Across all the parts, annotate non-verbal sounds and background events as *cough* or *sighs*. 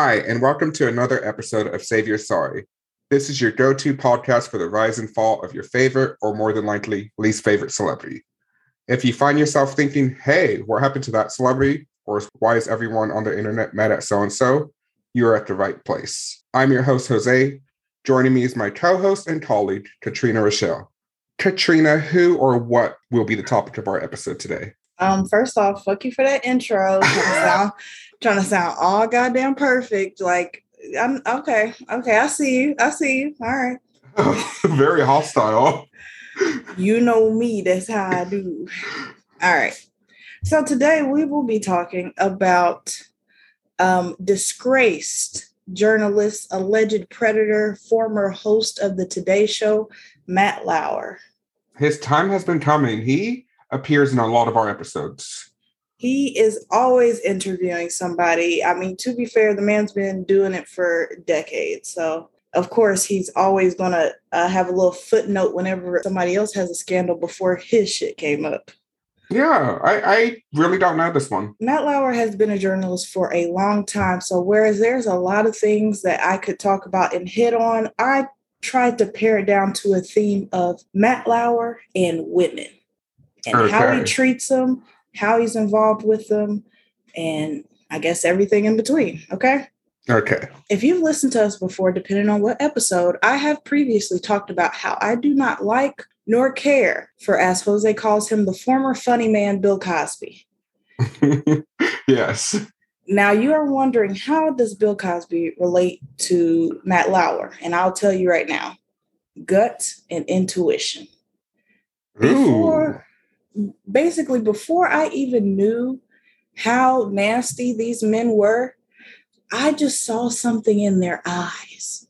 Hi, and welcome to another episode of Save Your Sorry. This is your go to podcast for the rise and fall of your favorite, or more than likely, least favorite celebrity. If you find yourself thinking, hey, what happened to that celebrity? Or why is everyone on the internet mad at so and so? You're at the right place. I'm your host, Jose. Joining me is my co host and colleague, Katrina Rochelle. Katrina, who or what will be the topic of our episode today? Um, first off, fuck you for that intro. *laughs* Trying to sound, trying to sound all goddamn perfect. Like, I'm okay. Okay, I see you. I see you. All right. *laughs* Very hostile. You know me. That's how I do. All right. So today we will be talking about um, disgraced journalist, alleged predator, former host of the Today Show, Matt Lauer. His time has been coming. He appears in a lot of our episodes. He is always interviewing somebody. I mean, to be fair, the man's been doing it for decades. So, of course, he's always going to uh, have a little footnote whenever somebody else has a scandal before his shit came up. Yeah, I, I really don't know this one. Matt Lauer has been a journalist for a long time. So, whereas there's a lot of things that I could talk about and hit on, I tried to pare it down to a theme of Matt Lauer and women and okay. how he treats them, how he's involved with them, and I guess everything in between. Okay. Okay. If you've listened to us before, depending on what episode, I have previously talked about how I do not like nor care for, as Jose calls him, the former funny man Bill Cosby. *laughs* yes. Now you are wondering how does Bill Cosby relate to Matt Lauer? And I'll tell you right now, gut and intuition. Before, basically, before I even knew how nasty these men were, I just saw something in their eyes.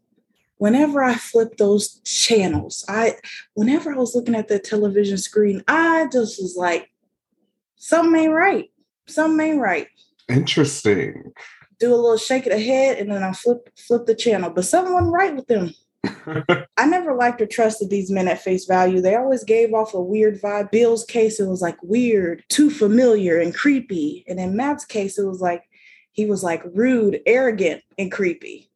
Whenever I flipped those channels, I whenever I was looking at the television screen, I just was like, something ain't right. Something ain't right. Interesting. Do a little shake of the head and then I flip flip the channel. But someone right with them. I never liked or trusted these men at face value. They always gave off a weird vibe. Bill's case, it was like weird, too familiar, and creepy. And in Matt's case, it was like he was like rude, arrogant, and creepy.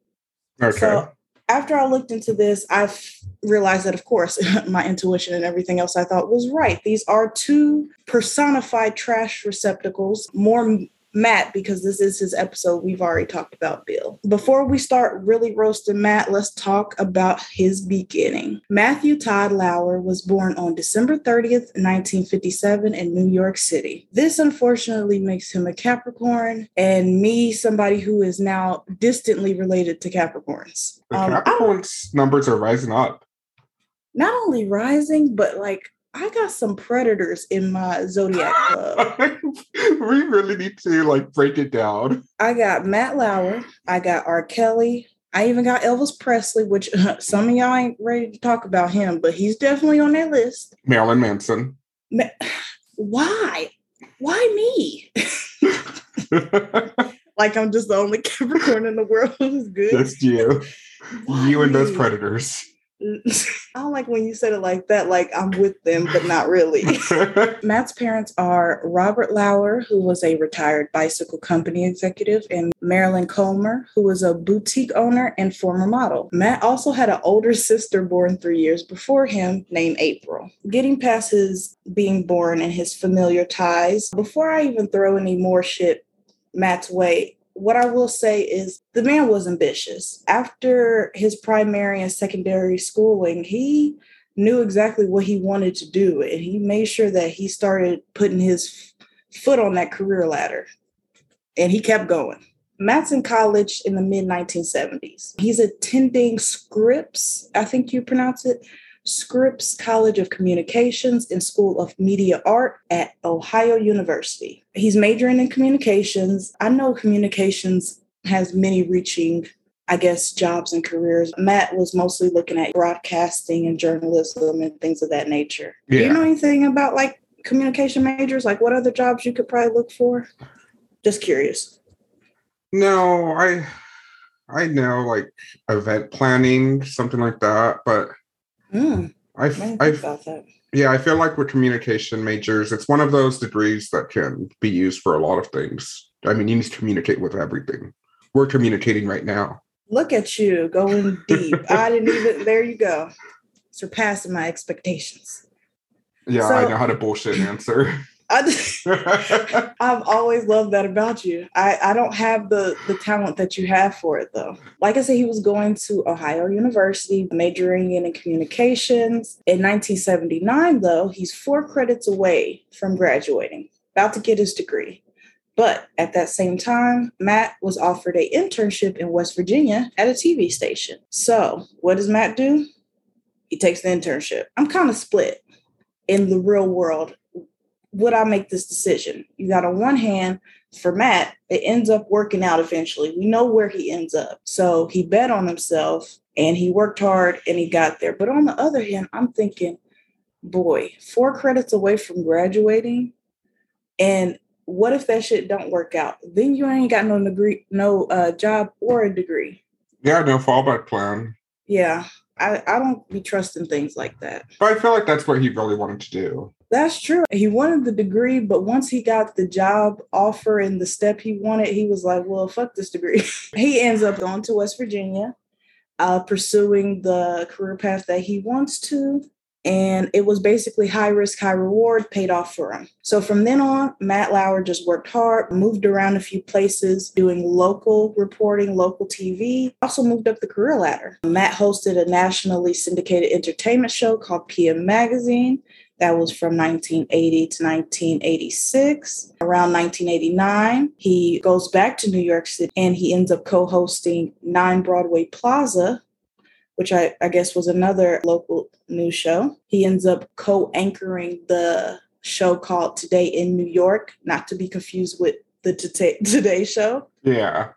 Okay. So after I looked into this, I realized that, of course, *laughs* my intuition and everything else I thought was right. These are two personified trash receptacles, more Matt because this is his episode. We've already talked about Bill. Before we start really roasting Matt, let's talk about his beginning. Matthew Todd Lauer was born on December 30th, 1957, in New York City. This unfortunately makes him a Capricorn and me somebody who is now distantly related to Capricorns. Um, Capricorns numbers are rising up. Not only rising, but like I got some predators in my zodiac club. *laughs* we really need to like break it down. I got Matt Lauer. I got R. Kelly. I even got Elvis Presley, which *laughs* some of y'all ain't ready to talk about him, but he's definitely on that list. Marilyn Manson. Ma- Why? Why me? *laughs* like I'm just the only Capricorn in the world who's good. Just you. Why you and me? those predators. I don't like when you said it like that, like I'm with them, but not really. *laughs* *laughs* Matt's parents are Robert Lauer, who was a retired bicycle company executive, and Marilyn Comer, who was a boutique owner and former model. Matt also had an older sister born three years before him named April. Getting past his being born and his familiar ties, before I even throw any more shit Matt's way, what I will say is the man was ambitious. After his primary and secondary schooling, he knew exactly what he wanted to do, and he made sure that he started putting his foot on that career ladder. And he kept going. Matt's in college in the mid 1970s. He's attending Scripps, I think you pronounce it, Scripps College of Communications and School of Media Art at Ohio University. He's majoring in communications. I know communications has many reaching, I guess, jobs and careers. Matt was mostly looking at broadcasting and journalism and things of that nature. Yeah. Do you know anything about like communication majors? Like what other jobs you could probably look for? Just curious. No, I I know like event planning, something like that, but Mm, I, I, yeah, I feel like with communication majors, it's one of those degrees that can be used for a lot of things. I mean, you need to communicate with everything. we're communicating right now. Look at you going deep. *laughs* I didn't even, there you go. Surpassing my expectations. Yeah, So- I know how to bullshit answer. *laughs* I, *laughs* I've always loved that about you. I, I don't have the the talent that you have for it though. Like I said, he was going to Ohio University, majoring in communications. In 1979, though, he's four credits away from graduating, about to get his degree. But at that same time, Matt was offered a internship in West Virginia at a TV station. So what does Matt do? He takes the internship. I'm kind of split in the real world would I make this decision? You got on one hand, for Matt, it ends up working out eventually. We know where he ends up. So he bet on himself and he worked hard and he got there. But on the other hand, I'm thinking, boy, four credits away from graduating. And what if that shit don't work out? Then you ain't got no degree, no uh, job or a degree. yeah, no fallback plan. Yeah. I, I don't be trusting things like that. But I feel like that's what he really wanted to do. That's true. He wanted the degree, but once he got the job offer and the step he wanted, he was like, well, fuck this degree. *laughs* he ends up going to West Virginia, uh, pursuing the career path that he wants to. And it was basically high risk, high reward, paid off for him. So from then on, Matt Lauer just worked hard, moved around a few places, doing local reporting, local TV, also moved up the career ladder. Matt hosted a nationally syndicated entertainment show called PM Magazine. That was from 1980 to 1986. Around 1989, he goes back to New York City and he ends up co hosting Nine Broadway Plaza, which I, I guess was another local news show. He ends up co anchoring the show called Today in New York, not to be confused with the Today, *laughs* Today Show. Yeah.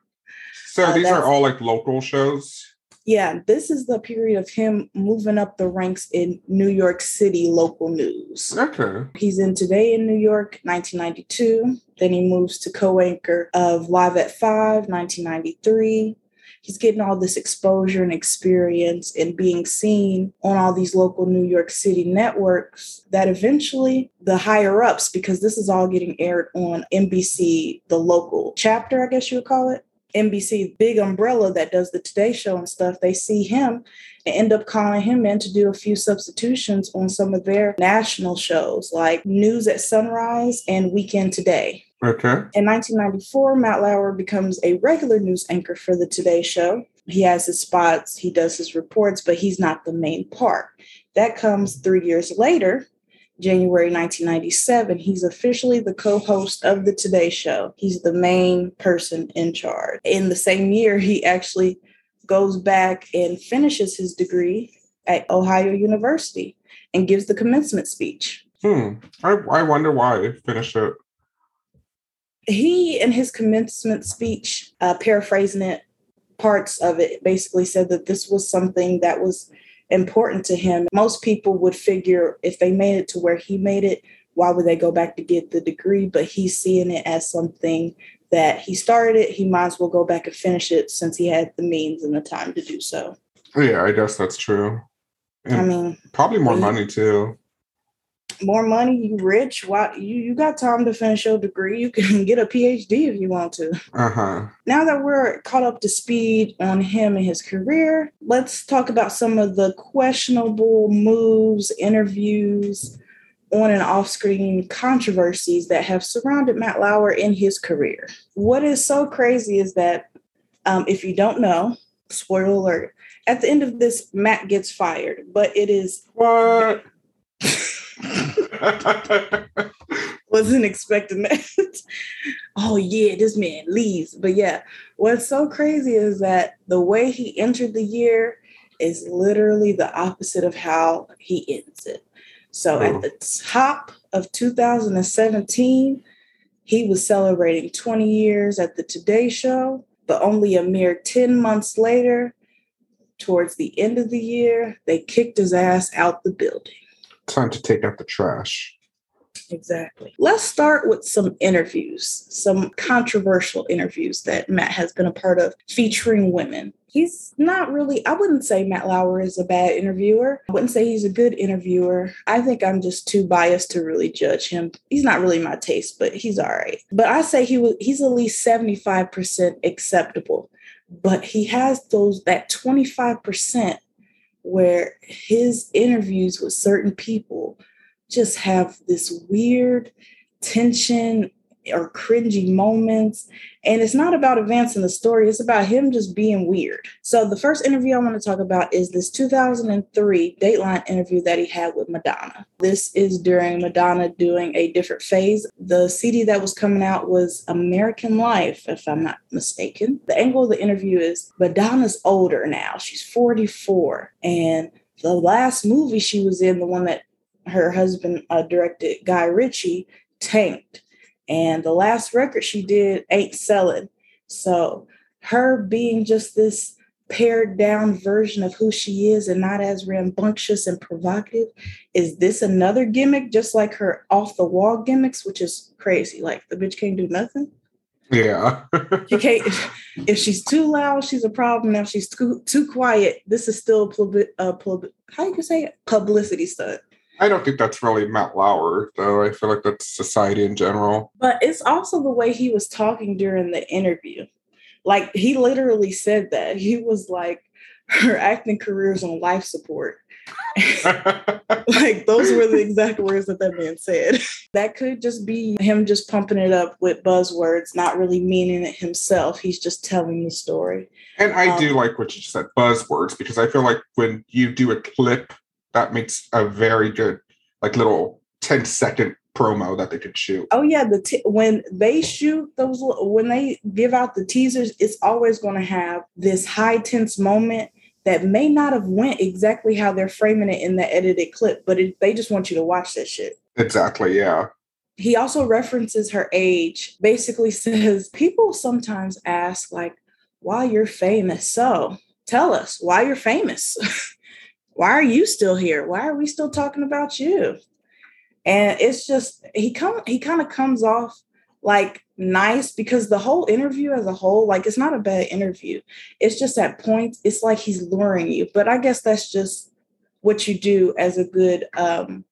So Uh, these are all like local shows. Yeah, this is the period of him moving up the ranks in New York City local news. Okay. He's in Today in New York, 1992. Then he moves to co anchor of Live at Five, 1993. He's getting all this exposure and experience and being seen on all these local New York City networks that eventually the higher ups, because this is all getting aired on NBC, the local chapter, I guess you would call it. NBC, big umbrella that does the Today Show and stuff, they see him and end up calling him in to do a few substitutions on some of their national shows like News at Sunrise and Weekend Today. Okay. In 1994, Matt Lauer becomes a regular news anchor for the Today Show. He has his spots, he does his reports, but he's not the main part. That comes three years later, January 1997. He's officially the co host of the Today Show. He's the main person in charge. In the same year, he actually goes back and finishes his degree at Ohio University and gives the commencement speech. Hmm. I, I wonder why. Finish it. he in his commencement speech uh, paraphrasing it parts of it basically said that this was something that was important to him most people would figure if they made it to where he made it why would they go back to get the degree but he's seeing it as something that he started it he might as well go back and finish it since he had the means and the time to do so Yeah, I guess that's true. i mean probably more we- money too. More money you rich why you, you got time to finish your degree you can *laughs* get a phd if you want to Uh huh. now that we're caught up to speed on him and his career, let's talk about some of the questionable moves, interviews, on and off screen controversies that have surrounded Matt Lauer in his career. What is so crazy is that um, if you don't know, spoiler alert, at the end of this, Matt gets fired, but it is What? *laughs* *laughs* wasn't expecting that. *laughs* oh yeah, this man leaves. But yeah, what's so crazy is that the way he entered the year is literally the opposite of how he ends it. So Oh. at the top of 2017, he was celebrating 20 years at the Today Show, but only a mere 10 months later, towards the end of the year, they kicked his ass out the building. Time to take out the trash. Exactly. Let's start with some interviews, some controversial interviews that Matt has been a part of featuring women. he's not really, I wouldn't say Matt Lauer is a bad interviewer. I wouldn't say he's a good interviewer. I think I'm just too biased to really judge him. He's not really my taste, but he's all right. But I say he was he's at least 75% acceptable. But he has those that 25% where his interviews with certain people just have this weird tension or cringy moments. And it's not about advancing the story, it's about him just being weird. So, the first interview I want to talk about is this 2003 Dateline interview that he had with Madonna. This is during Madonna doing a different phase. The CD that was coming out was American Life, if I'm not mistaken. The angle of the interview is Madonna's older now, she's 44. And the last movie she was in, the one that her husband uh, directed, Guy Ritchie, tanked and the last record she did ain't selling. So her being just this pared down version of who she is and not as rambunctious and provocative is this another gimmick just like her off the wall gimmicks which is crazy. Like the bitch can't do nothing. Yeah. She *laughs* can't if she's too loud she's a problem. Now if she's too, too quiet. This is still a uh, pub, how you can say it? publicity stunt I don't think that's really Matt Lauer, though. I feel like that's society in general. But it's also the way he was talking during the interview. Like he literally said that. He was like, her acting career is on life support. *laughs* like those were the exact words that that man said. that could just be him just pumping it up with buzzwords, not really meaning it himself. He's just telling the story. And I um, do like what you said, buzzwords, because I feel like when you do a clip that makes a very good like little 10 second promo that they could shoot. Oh yeah, the t- when they shoot those when they give out the teasers, it's always going to have this high tense moment that may not have went exactly how they're framing it in the edited clip, but it, they just want you to watch that shit. Exactly, yeah. He also references her age. Basically *laughs* says people sometimes ask like why you're famous. So, tell us why you're famous. *laughs* why are you still here? Why are we still talking about you? And it's just he come he kind of comes off like nice because the whole interview as a whole, like it's not a bad interview. It's just at points, it's like he's luring you. But I guess that's just what you do as a good um,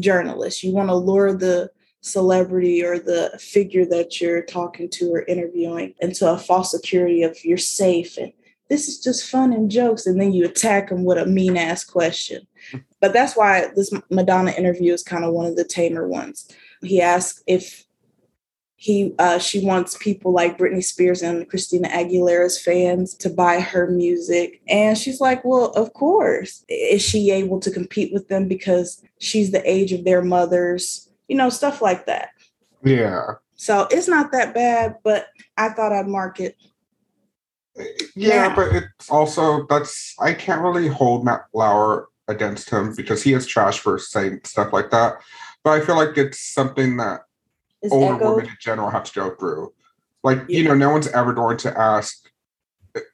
journalist. You want to lure the celebrity or the figure that you're talking to or interviewing into a false security of you're safe and this is just fun and jokes and then you attack them with a mean ass question. But that's why this madonna interview is kind of one of the tamer ones. He asked if he uh, she wants people like britney spears and christina aguilera's fans to buy her music. And she's like well of course. Is she able to compete with them because she's the age of their mothers? You know stuff like that. Yeah. So it's not that bad but i thought i'd mark it yeah, but it's also that's I can't really hold Matt Lauer against him because he is trash for saying stuff like that. But I feel like it's something that is older echoed. women in general have to go through. Like, yeah. you know, no one's ever going to ask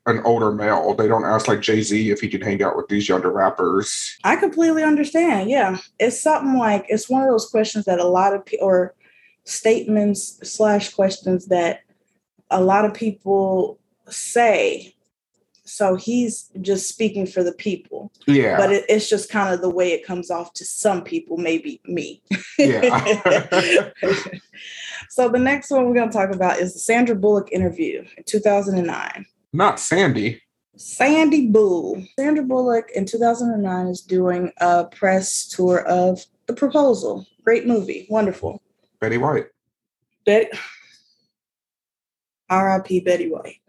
an older male. They don't ask like Jay Z if he can hang out with these younger rappers. I completely understand. Yeah. It's something like it's one of those questions that a lot of people or statements slash questions that a lot of people say. So he's just speaking for the people. Yeah. But it, it's just kind of the way it comes off to some people, maybe me. Yeah. *laughs* *laughs* so the next one we're going to talk about is the Sandra Bullock interview in 2009. Not Sandy. Sandy Boo. Sandra Bullock in 2009 is doing a press tour of The Proposal. Great movie. Wonderful. Betty White. Betty. R.I.P. Betty White.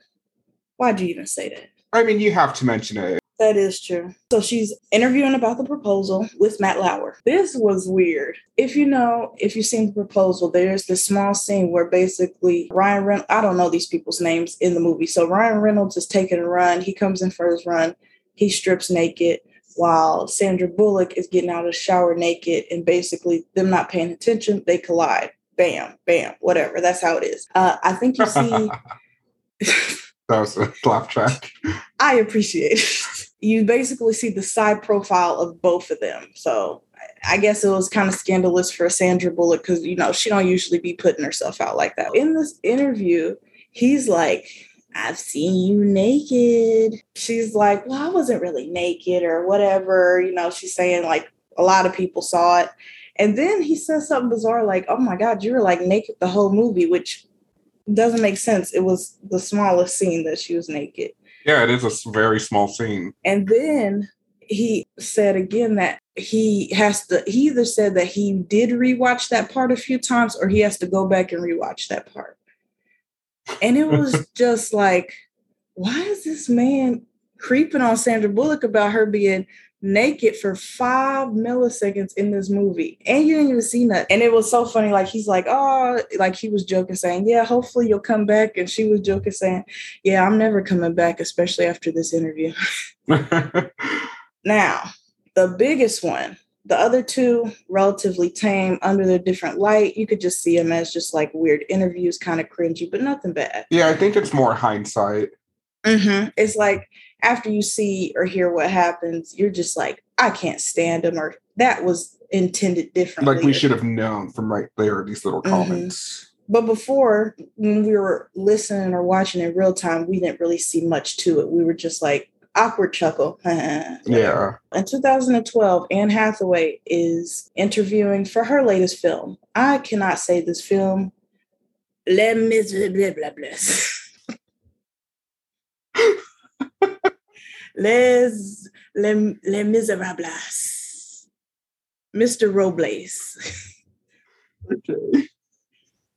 Why'd you even say that? I mean, you have to mention it. That is true. So she's interviewing about the proposal with Matt Lauer. This was weird. If you know, if you've seen the proposal, there's this small scene where basically Ryan Reynolds, I don't know these people's names in the movie. So Ryan Reynolds is taking a run. He comes in for his run. He strips naked while Sandra Bullock is getting out of the shower naked and basically them not paying attention, they collide. Bam, bam, whatever. That's how it is. Uh, I think you see. *laughs* *laughs* That was a laugh track. I appreciate it. You basically see the side profile of both of them. So I guess it was kind of scandalous for Sandra Bullock because you know she don't usually be putting herself out like that. In this interview, he's like, I've seen you naked. She's like, Well, I wasn't really naked or whatever. You know, she's saying like a lot of people saw it. And then he says something bizarre like, Oh my God, you were like naked the whole movie, which doesn't make sense. It was the smallest scene that she was naked. Yeah, it is a very small scene. And then he said again that he has to he either said that he did rewatch that part a few times or he has to go back and rewatch that part and it was *laughs* just like why is this man creeping on sandra bullock about her being naked for five milliseconds in this movie and you didn't even see that and it was so funny like he's like oh like he was joking saying yeah hopefully you'll come back and she was joking saying yeah i'm never coming back especially after this interview *laughs* now the biggest one, the other two, relatively tame under the different light. You could just see them as just like weird interviews, kind of cringy, but nothing bad. Yeah, I think it's more hindsight. Mm-hmm. It's like after you see or hear what happens, you're just like, I can't stand them, or that was intended differently. Like we should have known from right there, these little mm-hmm. comments. Mm-hmm. But before, when we were listening or watching in real time, we didn't really see much to it. We were just like, awkward chuckle. *laughs* yeah. In 2012, Anne Hathaway is interviewing for her latest film. I cannot say this film. Les Miserables. *laughs* Les, Les, Les Miserables. Mr. Robles. okay.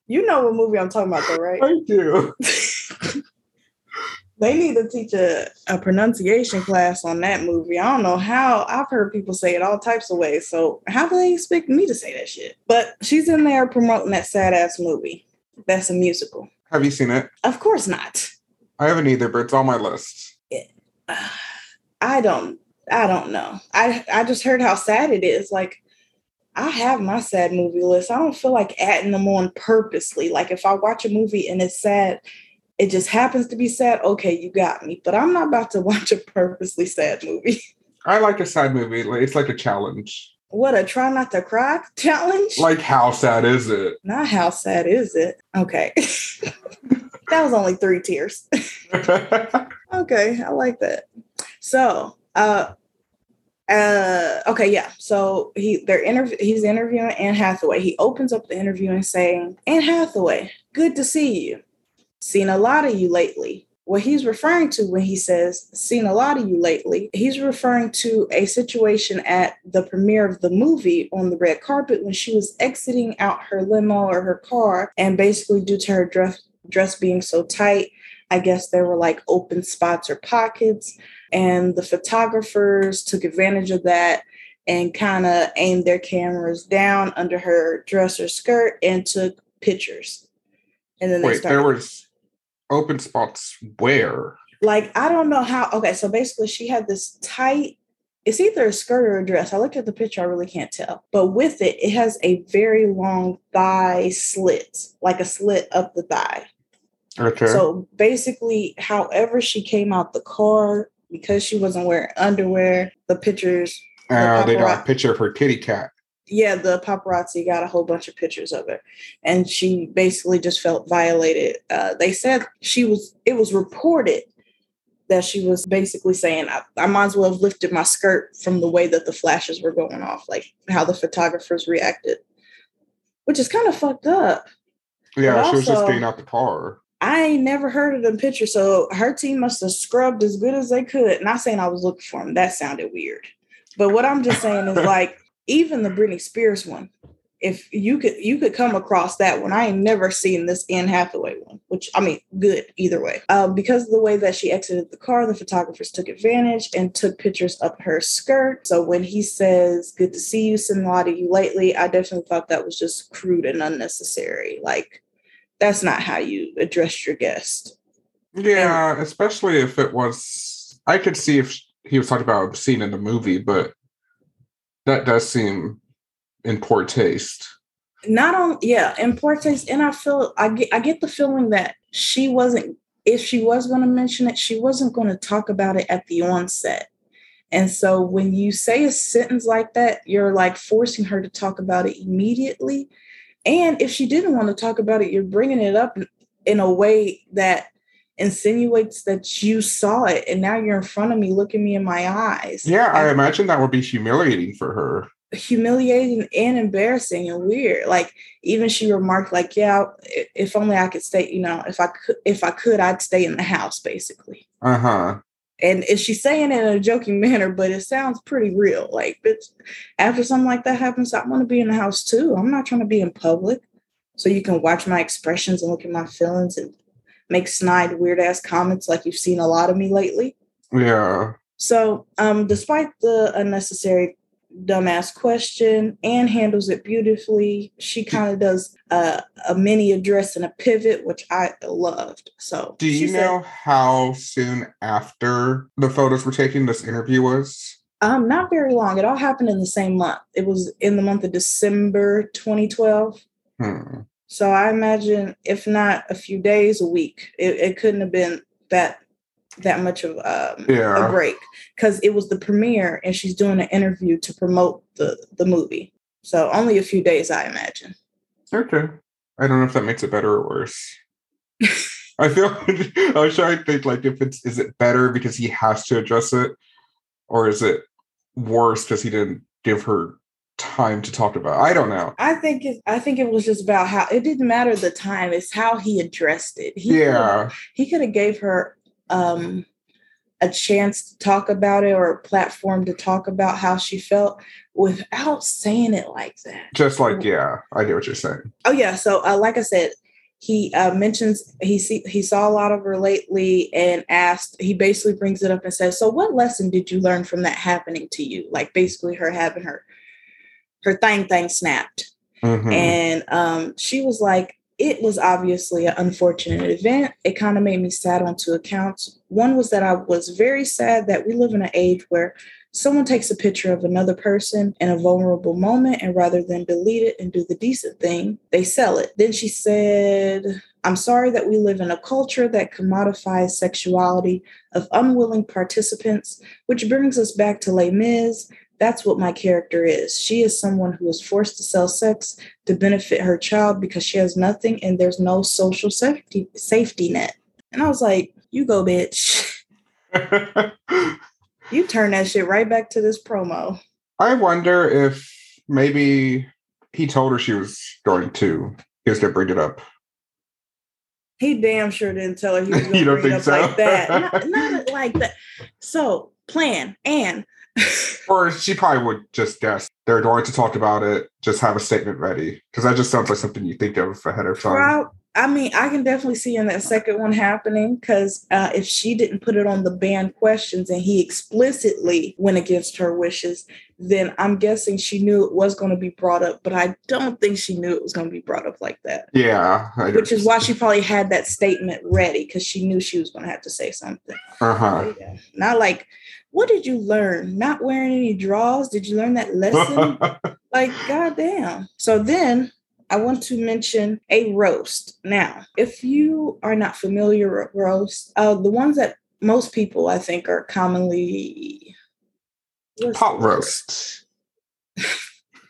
You know what movie I'm talking about, though, right? I do. *laughs* They need to teach a, a pronunciation class on that movie. I don't know how I've heard people say it all types of ways. So how do they expect me to say that shit? But she's in there promoting that sad ass movie. That's a musical. Have you seen it? Of course not. I haven't either, but it's on my list. Uh, I don't I don't know. I I just heard how sad it is. Like I have my sad movie list. I don't feel like adding them on purposely. Like if I watch a movie and it's sad, it just happens to be sad, okay, you got me. But I'm not about to *laughs* watch a purposely sad movie. I like a sad movie. It's like a challenge. What a try not to cry challenge? Like how sad is it? Not how sad is it? Okay. *laughs* that was only three tears. *laughs* okay, I like that. So, uh uh okay yeah so he they're interview he's interviewing anne hathaway he opens up the interview and saying anne hathaway good to see you seen a lot of you lately. What he's referring to when he says seen a lot of you lately, he's referring to a situation at the premiere of the movie on the red carpet when she was exiting out her limo or her car. And basically, due to her dress, dress being so tight, I guess there were like open spots or pockets. And the photographers took advantage of that and kind of aimed their cameras down under her dress or skirt and took pictures. And then Wait, there was open spots where? Like, I don't know how. Okay, so basically, she had this tight, it's either a skirt or a dress. I looked at the picture, I really can't tell. But with it, it has a very long thigh slit, like a slit up the thigh. Okay. So basically, however she came out the car, because she wasn't wearing underwear, the pictures. Uh, the they got a picture of her kitty cat yeah, the paparazzi got a whole bunch of pictures of her, and she basically just felt violated. Uh, they said she was. It was reported that she was basically saying, I, "I might as well have lifted my skirt from the way that the flashes were going off, like how the photographers reacted," which is kind of fucked up. Yeah, but she also, was just getting out the car. I ain't never heard of them pictures, so her team must have scrubbed as good as they could. Not saying I was looking for them; that sounded weird. But what I'm just saying is like *laughs* even the Britney Spears one, if you could you could come across that one, I ain't never seen this Anne Hathaway one, which I mean, good either way. Um, because of the way that she exited the car, the photographers took advantage and took pictures of her skirt. So when he says, "Good to see you, seen a lot of you lately," I definitely thought that was just crude and unnecessary. Like that's not how you address your guest. Yeah, especially if it was. I could see if he was talking about a scene in the movie, but that does seem in poor taste. Not on, yeah, in poor taste. And I feel, I get, I get the feeling that she wasn't, if she was going to mention it, she wasn't going to talk about it at the onset. And so when you say a sentence like that, you're like forcing her to talk about it immediately. And if she didn't want to talk about it, you're bringing it up in a way that insinuates that you saw it and now you're in front of me looking me in my eyes. Yeah, I imagine that would be humiliating for her. Humiliating and embarrassing and weird. Like even she remarked, like, yeah, if only I could stay, you know, if I could if I could, I'd stay in the house, basically. Uh-huh. And she's saying it in a joking *laughs* manner, but it sounds pretty real. Like, bitch, after something like that happens, I want to be in the house too. I'm not trying to be in public. So you can watch my expressions and look at my feelings and make snide, weird ass comments like you've seen a lot of me lately. Yeah. So, um, despite the unnecessary dumbass question, Anne handles it beautifully. She kind of does a, a mini address and a pivot, which I loved. So, do you know said, how soon after the photos were taken this interview was? Um, not very long. It all happened in the same month. It was in the month of December 2012. Hmm. So I imagine, if not a few days, a week. It, it couldn't have been that that much of um, yeah. a break because it was the premiere and she's doing an interview to promote the the movie. So only a few days, I imagine. Okay, I don't know if that makes it better or worse. *laughs* I feel I was trying to think like if it's is it better because he has to address it, or is it worse because he didn't give her time to talk about. I don't know. I think it, I think it was just about how it didn't matter the time. It's how he addressed it. He yeah, he could have gave her um, a chance to talk about it or a platform to talk about how she felt without saying it like that. Just like yeah, I get what you're saying. Oh yeah, so uh, like I said. He uh, mentions he see, he saw a lot of her lately and asked. He basically brings it up and says, "So, what lesson did you learn from that happening to you? Like basically her having her her thing thing snapped. Mm-hmm. And um, she was like, it was obviously an unfortunate event. It kind of made me sad on two accounts. One was that I was very sad that we live in an age where someone takes a picture of another person in a vulnerable moment, and rather than delete it and do the decent thing, they sell it. Then she said, I'm sorry that we live in a culture that commodifies sexuality of unwilling participants, which brings us back to Les Mis that's what my character is. She is someone who is forced to sell sex to benefit her child because she has nothing and there's no social safety safety net. And I was like, you go, bitch. *laughs* you turn that shit right back to this promo. I wonder if maybe he told her she was going to. He was gonna bring it up. He damn sure didn't tell her he was *laughs* going to bring it up so? like that. Not, *laughs* not like that. So plan and *laughs* or she probably would just guess they're going to talk about it, just have a statement ready. Because that just sounds like something you think of ahead of time. Well, I mean, I can definitely see in that second one happening because uh, if she didn't put it on the banned questions and he explicitly went against her wishes, then I'm guessing she knew it was going to be brought up, but I don't think she knew it was going to be brought up like that. Yeah. Which is why she probably had that statement ready because she knew she was going to have to say something. Uh huh. Yeah. Not like, what did you learn? Not wearing any draws? Did you learn that lesson? *laughs* like, goddamn. So then I want to mention a roast. Now, if you are not familiar with roast, uh, the ones that most people I think are commonly pot roast. *laughs*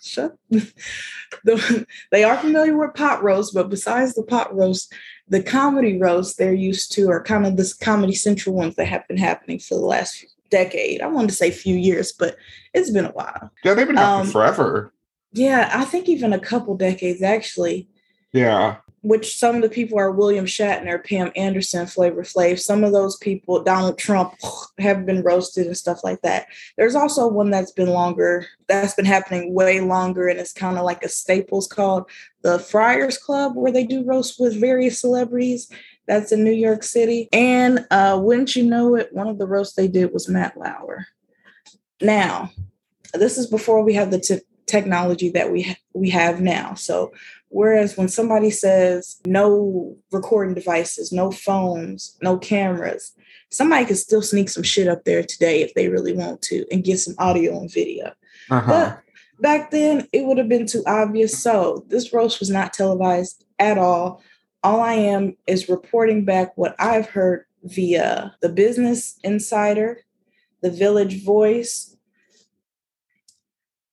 Shut. *laughs* the, they are familiar with pot roast, but besides the pot roast, the comedy roast they're used to are kind of this comedy central ones that have been happening for the last decade. I wanted to say few years, but it's been a while. Yeah, they've been happening um, forever. Yeah, I think even a couple decades actually. Yeah. Which some of the people are William Shatner, Pam Anderson, Flavor Flav. Some of those people, Donald Trump, *sighs* have been roasted and stuff like that. There's also one that's been longer, that's been happening way longer, and it's kind of like a staples called the Friars Club, where they do roast with various celebrities. That's in New York City. And uh, wouldn't you know it, one of the roasts they did was Matt Lauer. Now, this is before we have the t- technology that we ha- we have now. So whereas when somebody says no recording devices, no phones, no cameras, somebody could still sneak some shit up there today if they really want to and get some audio and video. Uh-huh. But back then it would have been too obvious. So this roast was not televised at all. All I am is reporting back what I've heard via the Business Insider, the Village Voice,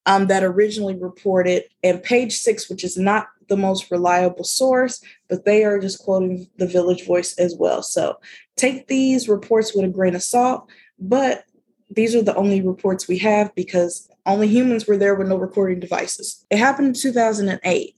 um, that originally reported, and page six, which is not the most reliable source, but they are just quoting the Village Voice as well. So Take these reports with a grain of salt, but these are the only reports we have because only humans were there with no recording devices. It happened in 2008.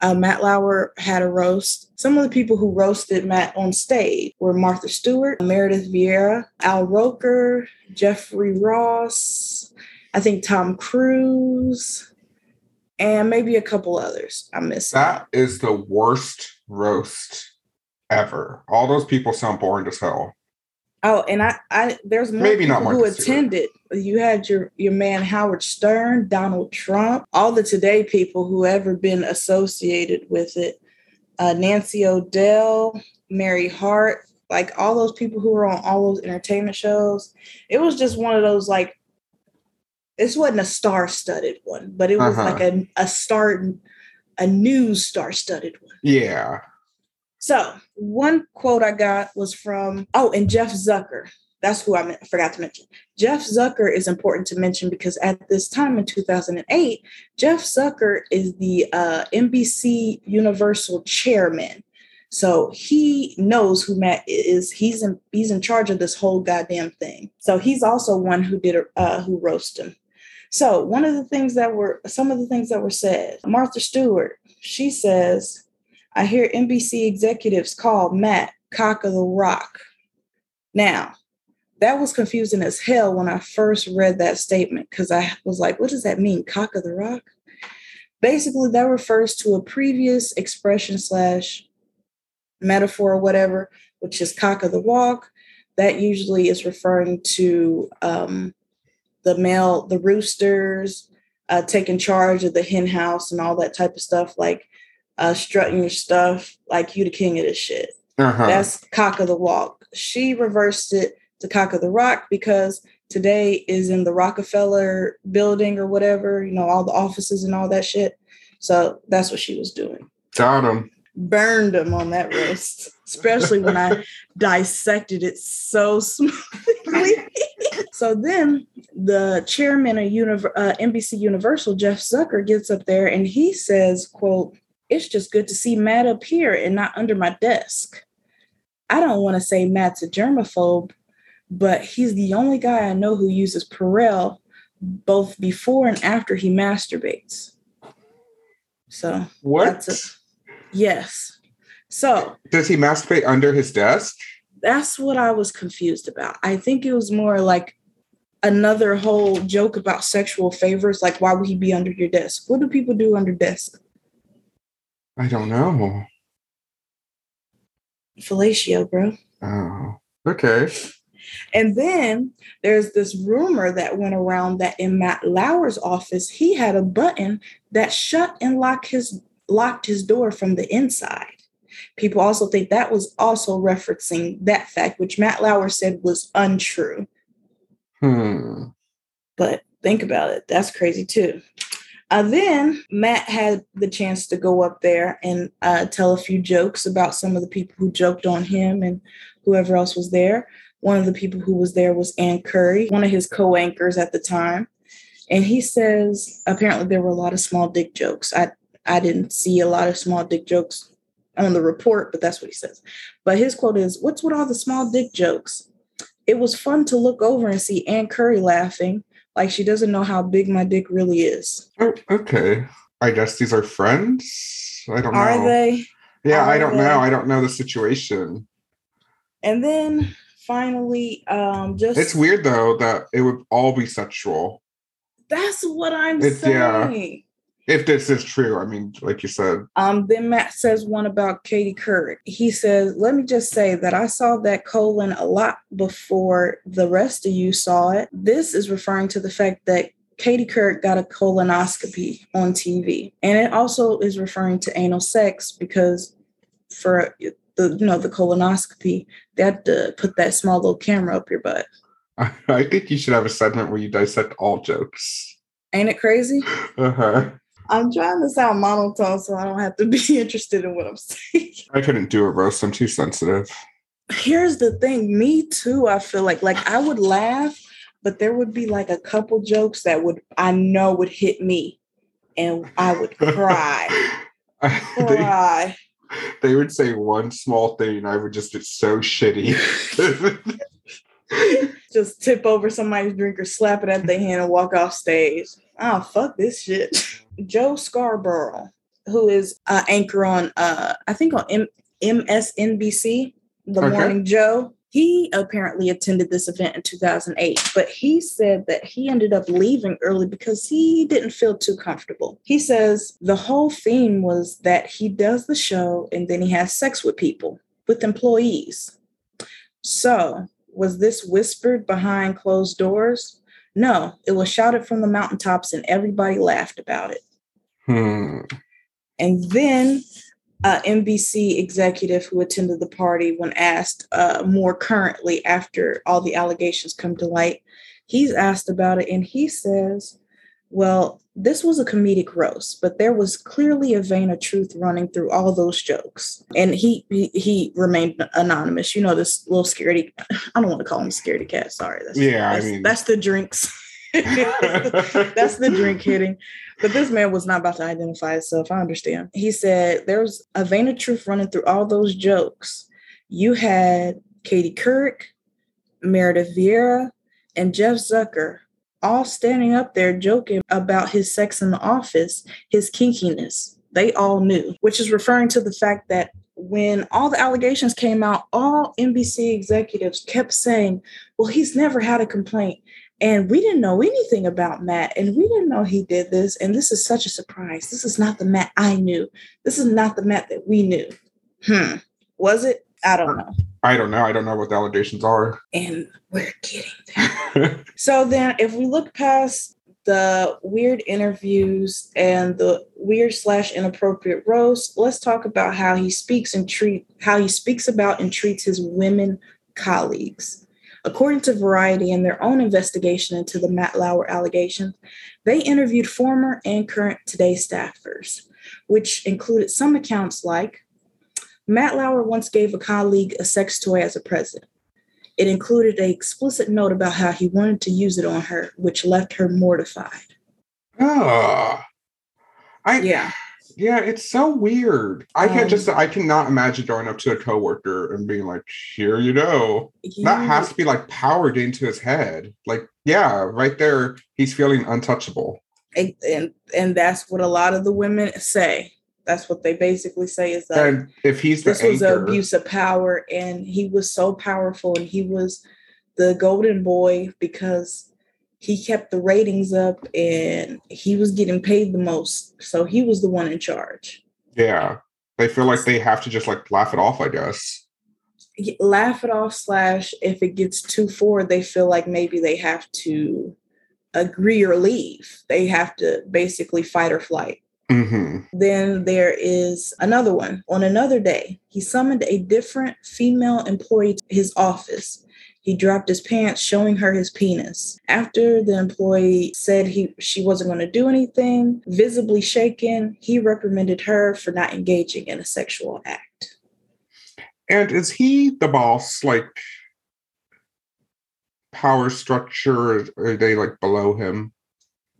Uh, Matt Lauer had a roast. Some of the people who roasted Matt on stage were Martha Stewart, Meredith Vieira, Al Roker, Jeffrey Ross, I think Tom Cruise, and maybe a couple others. I miss that is the worst roast ever. All those people sound boring as hell. Oh, and I, I there's more Maybe not people who Martha Stewart. attended. You had your your man Howard Stern, Donald Trump, all the Today people who ever been associated with it. Uh, Nancy O'Dell, Mary Hart, like all those people who were on all those entertainment shows. It was just one of those like. This wasn't a star-studded one, but it was Uh-huh. like a a star, a news star-studded one. Yeah. So one quote I got was from oh, and Jeff Zucker. That's who I forgot to mention. Jeff Zucker is important to mention because at this time in 2008, Jeff Zucker is the uh, NBC Universal chairman. So he knows who Matt is. He's in he's in charge of this whole goddamn thing. So he's also one who did uh, who roasted him. So one of the things that were some of the things that were said, Martha Stewart, she says, I hear NBC executives call Matt cock of the rock. Now, that was confusing as hell when I first read that statement because I was like, what does that mean? Cock of the rock? Basically, that refers to a previous expression slash metaphor or whatever, which is cock of the walk. That usually is referring to um, the male, the roosters, uh, taking charge of the hen house and all that type of stuff, like uh, strutting your stuff, like you the king of this shit. Uh-huh. That's cock of the walk. She reversed it to cock of the rock because today is in the Rockefeller building or whatever, you know, all the offices and all that shit. So that's what she was doing. Got him. Burned them on that roast, especially when I *laughs* dissected it so smoothly. *laughs* so then the chairman of Univ- uh, NBC Universal, Jeff Zucker, gets up there and he says, quote, it's just good to see Matt up here and not under my desk. I don't want to say Matt's a germaphobe, but he's the only guy I know who uses Purell both before and after he masturbates. So What? It. yes. So Does he masturbate under his desk? that's what I was confused about. I think it was more like another whole joke about sexual favors. Like, why would he be under your desk? What do people do under desks? I don't know. Fellatio, bro. Oh. Okay. And then there's this rumor that went around that in Matt Lauer's office, he had a button that shut and locked his locked his door from the inside. People also think that was also referencing that fact, which Matt Lauer said was untrue. Hmm. But think about it, that's crazy too. Uh, then Matt had the chance to go up there and uh, tell a few jokes about some of the people who joked on him and whoever else was there. One of the people who was there was Ann Curry, one of his co anchors at the time. And he says apparently there were a lot of small dick jokes. I, I didn't see a lot of small dick jokes on the report, but that's what he says. But his quote is What's with all the small dick jokes? It was fun to look over and see Ann Curry laughing like she doesn't know how big my dick really is. Oh, okay. I guess these are friends. I don't know. Are they? Yeah, I don't they? know. I don't know the situation. And then finally, um, just It's weird though that it would all be sexual. that's what I'm It's- yeah. If this is true, I mean, like you said. Um, then Matt says one about Katie Couric. He says, Let me just say that I saw that colon a lot before the rest of you saw it. This is referring to the fact that Katie Couric got a colonoscopy on TV. And it also is referring to anal sex because for the you know the colonoscopy, they had to put that small little camera up your butt. I, *laughs* I think you should have a segment where you dissect all jokes. Ain't it crazy? Uh-huh. I'm trying to sound monotone so I don't have to be *laughs* interested in what I'm saying. I couldn't do a roast. I'm too sensitive. Here's the thing, me too. I feel like like I would laugh, but there would be like a couple jokes that would I know would hit me and I would *laughs* cry. Cry. they would say one small thing, and I would just get so shitty. *laughs* *laughs* just tip over somebody's drink or slap it at their hand and walk off stage. Oh, fuck this shit. *laughs* Joe Scarborough, who is uh, anchor on, uh, I think on M- MSNBC, The Okay. Morning Joe. He apparently attended this event in 2008, but he said that he ended up leaving early because he didn't feel too comfortable. He says the whole theme was that he does the show and then he has sex with people, with employees. So, was this whispered behind closed doors? No, it was shouted from the mountaintops and everybody laughed about it. hmm. And then uh, NBC executive who attended the party, when asked uh, more currently after all the allegations come to light, he's asked about it and he says, Well, this was a comedic roast, but there was clearly a vein of truth running through all those jokes. And he he, he remained anonymous. You know, this little scaredy, I don't want to call him scaredy cat. Sorry. That's, Yeah, I mean- that's the drinks. *laughs* that's the drink hitting. But this man was not about to identify himself. I understand. He said there's a vein of truth running through all those jokes. You had Katie Couric, Meredith Vieira, and Jeff Zucker all standing up there joking about his sex in the office, his kinkiness. They all knew, which is referring to the fact that when all the allegations came out, all NBC executives kept saying, Well, he's never had a complaint. And we didn't know anything about Matt, and we didn't know he did this. And this is such a surprise. This is not the Matt I knew. This is not the Matt that we knew. Hmm. Was it? I don't know. I don't know. I don't know what the allegations are. And we're getting there. *laughs* So then, if we look past the weird interviews and the weird slash inappropriate roast, let's talk about how he speaks and treat how he speaks about and treats his women colleagues. According to Variety and their own investigation into the Matt Lauer allegations, they interviewed former and current Today staffers, which included some accounts like Matt Lauer once gave a colleague a sex toy as a present. It included an explicit note about how he wanted to use it on her, which left her mortified. oh. I Yeah. Yeah, it's so weird. I can't Um, just I cannot imagine going up to a coworker and being like, here you go. That has to be like powered into his head. Like, yeah, right there, he's feeling untouchable. and, and and that's what a lot of the women say. That's what they basically say is that And if he's the this was an abuse of power, and he was so powerful, and he was the golden boy because he kept the ratings up, and he was getting paid the most, so he was the one in charge. yeah, they feel like they have to just like laugh it off, I guess. laugh it off slash if it gets too forward they feel like maybe they have to agree or leave they have to basically fight or flight hmm then there is another one on another day he summoned a different female employee to his office he dropped his pants showing her his penis after the employee said he she wasn't going to do anything visibly shaken he reprimanded her for not engaging in a sexual act And is he the boss? Like power structure? Or are they like below him?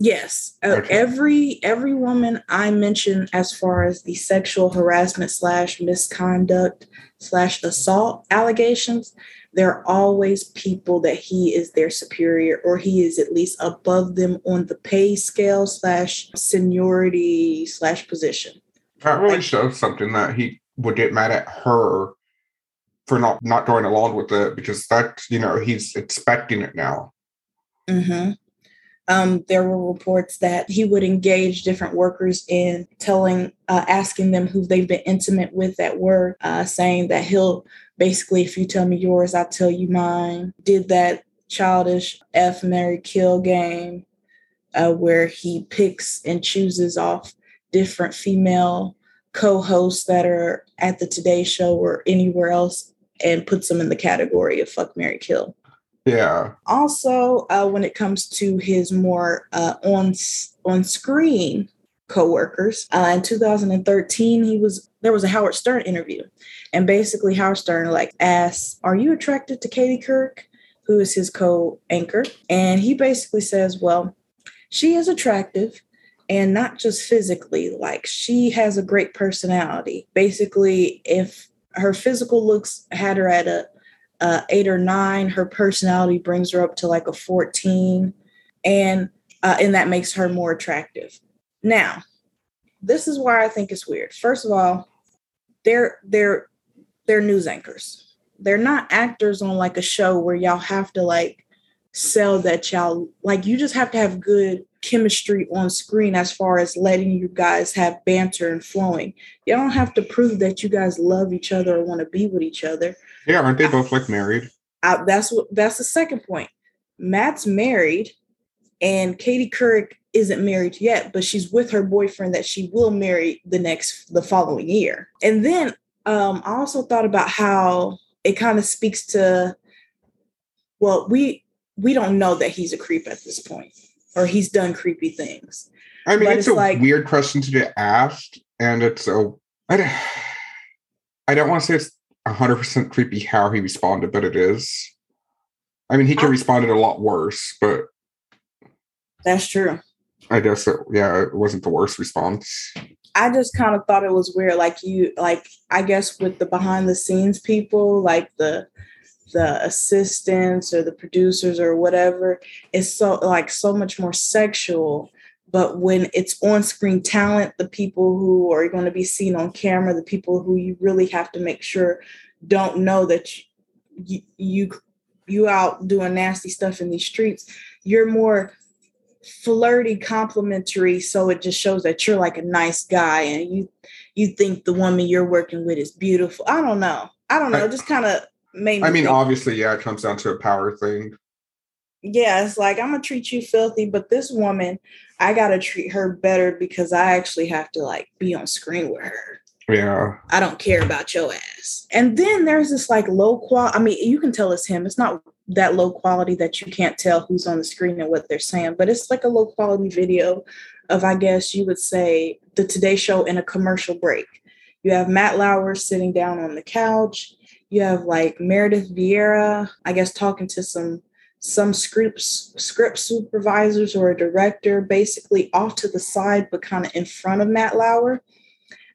Yes, Okay. every every woman I mentioned as far as the sexual harassment slash misconduct slash assault allegations, there are always people that he is their superior or he is at least above them on the pay scale slash seniority slash position. That really shows something that he would get mad at her for not not going along with it because that you know he's expecting it now. hmm Um, there were reports that he would engage different workers in telling, uh, asking them who they've been intimate with at work, uh, saying that he'll basically, if you tell me yours, I'll tell you mine. Did that childish F Marry Kill game uh, where he picks and chooses off different female co hosts that are at the Today Show or anywhere else and puts them in the category of fuck Marry Kill Yeah. also uh, when it comes to his more uh, on on screen coworkers uh, in 2013 he was there was a howard stern interview and basically howard stern like asks are you attracted to katie couric who is his co-anchor and he basically says well she is attractive and not just physically. Like she has a great personality. Basically, if her physical looks had her at a, a eight or nine, her personality brings her up to like a 14. And uh, and that makes her more attractive. Now, this is why I think it's weird. First of all, they're they're they're news anchors. They're not actors on like a show where y'all have to like sell that y'all like you just have to have good chemistry on screen as far as letting you guys have banter and flowing. You don't have to prove that you guys love each other or want to be with each other. Yeah, aren't they both like married? I, that's what that's the second point. Matt's married, and Katie Couric isn't married yet, but she's with her boyfriend that she will marry the next the following year. And then um, I also thought about how it kind of speaks to well, we we don't know that he's a creep at this point or he's done creepy things. I mean, it's, it's, a like, weird question to get asked, and it's a I don't, *sighs* I don't want to say it's hundred percent creepy how he responded, but it is. I mean, he could have responded a lot worse, but that's true. I guess it, yeah, it wasn't the worst response. I just kind of thought it was weird. Like you, like I guess with the behind the scenes people, like the the assistants or the producers or whatever, it's so like so much more sexual. But when it's on screen talent, the people who are going to be seen on camera, the people who you really have to make sure don't know that you you, you out doing nasty stuff in these streets, you're more flirty complimentary so it just shows that you're like a nice guy and you you think the woman you're working with is beautiful. I don't know. I don't know. Just kind of made me i mean think. obviously yeah it comes down to a power thing yeah it's like i'm gonna treat you filthy but this woman i gotta treat her better because i actually have to like be on screen with her yeah i don't care about your ass and then there's this like low quality i mean you can tell it's him it's not that low quality that you can't tell who's on the screen and what they're saying. But it's like a low quality video of, I guess you would say, the Today Show in a commercial break. You have Matt Lauer sitting down on the couch. You have like Meredith Vieira, I guess, talking to some some scripts script supervisors or a director, basically off to the side, but kind of in front of Matt Lauer.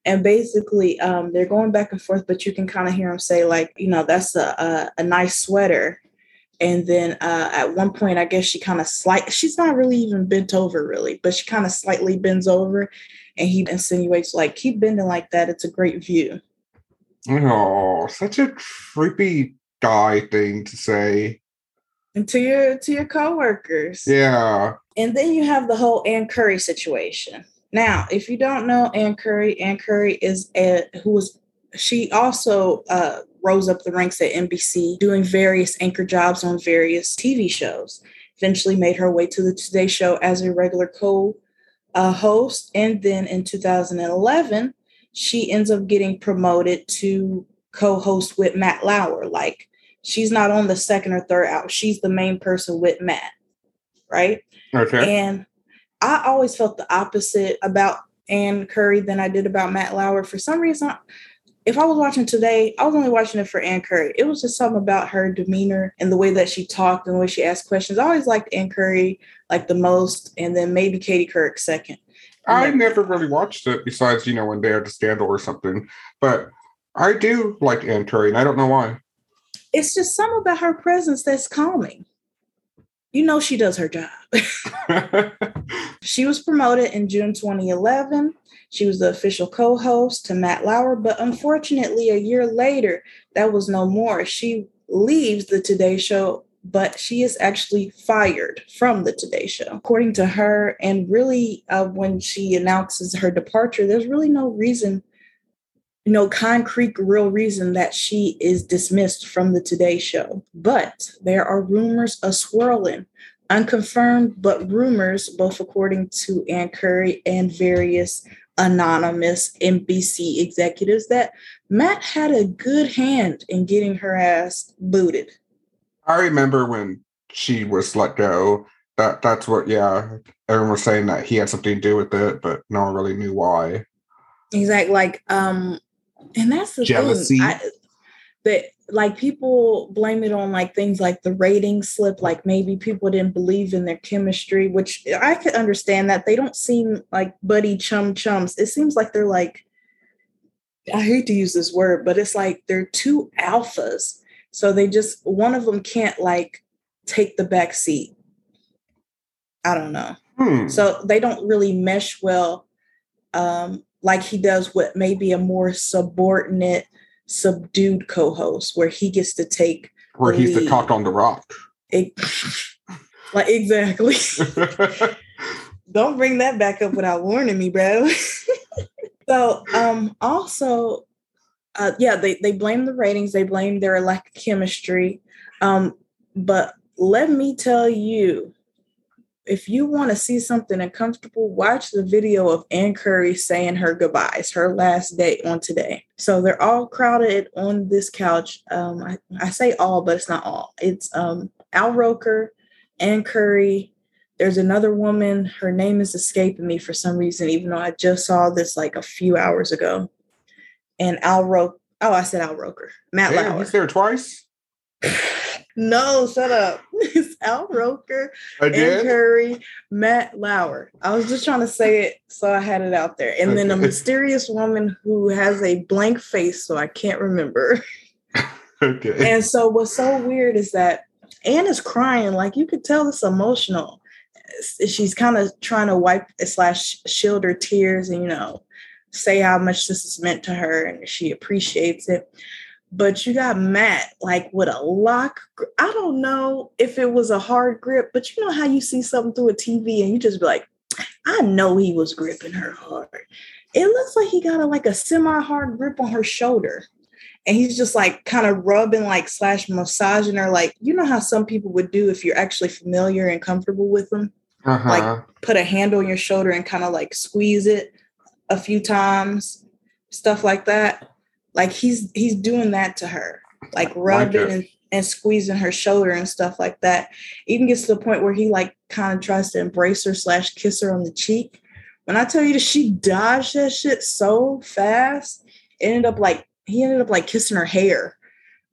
And basically, um, they're going back and forth, but you can kind of hear him say, like, you know, that's a, a, a nice sweater. And then uh, at one point i guess she kind of slight she's not really even bent over really but she kind of slightly bends over and he insinuates like keep bending like that it's a great view. Oh such a creepy guy thing to say and to your to your coworkers yeah and then you have the whole ann curry situation now if you don't know ann curry ann curry is a who was she also uh, rose up the ranks at NBC, doing various anchor jobs on various TV shows. Eventually made her way to the Today Show as a regular co uh, host. And then in 2011, she ends up getting promoted to co host with Matt Lauer. Like she's not on the second or third out, she's the main person with Matt. Right. Okay. And I always felt the opposite about Ann Curry than I did about Matt Lauer. For some reason, if I was watching today, I was only watching it for Ann Curry. It was just something about her demeanor and the way that she talked and the way she asked questions. I always liked Ann Curry like the most, and then maybe Katie Couric second. I never really watched it besides, you know, when they had a scandal or something. But I do like Ann Curry, and I don't know why. It's just some about her presence that's calming. You know, she does her job. *laughs* she was promoted in June 2011 she was the official co host to Matt Lauer, but unfortunately, a year later, that was no more. She leaves the Today Show, but she is actually fired from the Today Show. According to her, and really, uh, when she announces her departure, there's really no reason no concrete real reason that she is dismissed from the Today Show. But there are rumors a swirling, unconfirmed, but rumors, both according to Ann Curry and various anonymous NBC executives that Matt had a good hand in getting her ass booted. I remember when she was let go. That that's what yeah. Everyone was saying that he had something to do with it, but no one really knew why. Exactly. Like um and that's the jealousy. Thing. I, that like people blame it on like things like the rating slip like maybe people didn't believe in their chemistry which i could understand that they don't seem like buddy chum chums it seems like they're like i hate to use this word but it's like they're two alphas so they just one of them can't like take the back seat i don't know Hmm. so they don't really mesh well um like he does with maybe a more subordinate subdued co-host where he gets to take Where he's the lead. cock on the rock. it *laughs* like exactly *laughs* don't bring that back up without warning me bro *laughs* so um also uh yeah they they blame the ratings they blame their lack of chemistry um but let me tell you if you want to see something uncomfortable, watch the video of Ann Curry saying her goodbyes, her last day on today. So they're all crowded on this couch. Um, I, I say all, but it's not all. It's um, Al Roker, Ann Curry. There's another woman. Her name is escaping me for some reason, even though I just saw this like a few hours ago. And Al Roker. Oh, I said Al Roker. Matt Damn, Lauer. he's there twice *laughs* no, shut up. *laughs* It's Al Roker again. Curry, Matt Lauer. I was just trying to say it so I had it out there. And then a mysterious woman who has a blank face, so I can't remember. *laughs* Okay. And so what's so weird is that Anne is crying, like you could tell it's emotional. She's kind of trying to wipe slash shield her tears and you know say how much this is meant to her and she appreciates it. But you got Matt like with a lock. I don't know if it was a hard grip, but you know how you see something through a TV and you just be like, I know he was gripping her hard. It looks like he got a like a semi-hard grip on her shoulder and he's just like kind of rubbing like slash massaging her like you know how some people would do if you're actually familiar and comfortable with them Uh-huh. put a hand on your shoulder and kind of like squeeze it a few times stuff like that like he's he's doing that to her like rubbing it. and, and squeezing her shoulder and stuff like that even gets to the point where he like kind of tries to embrace her slash kiss her on the cheek when i tell you that she dodged that shit so fast it ended up like he ended up like kissing her hair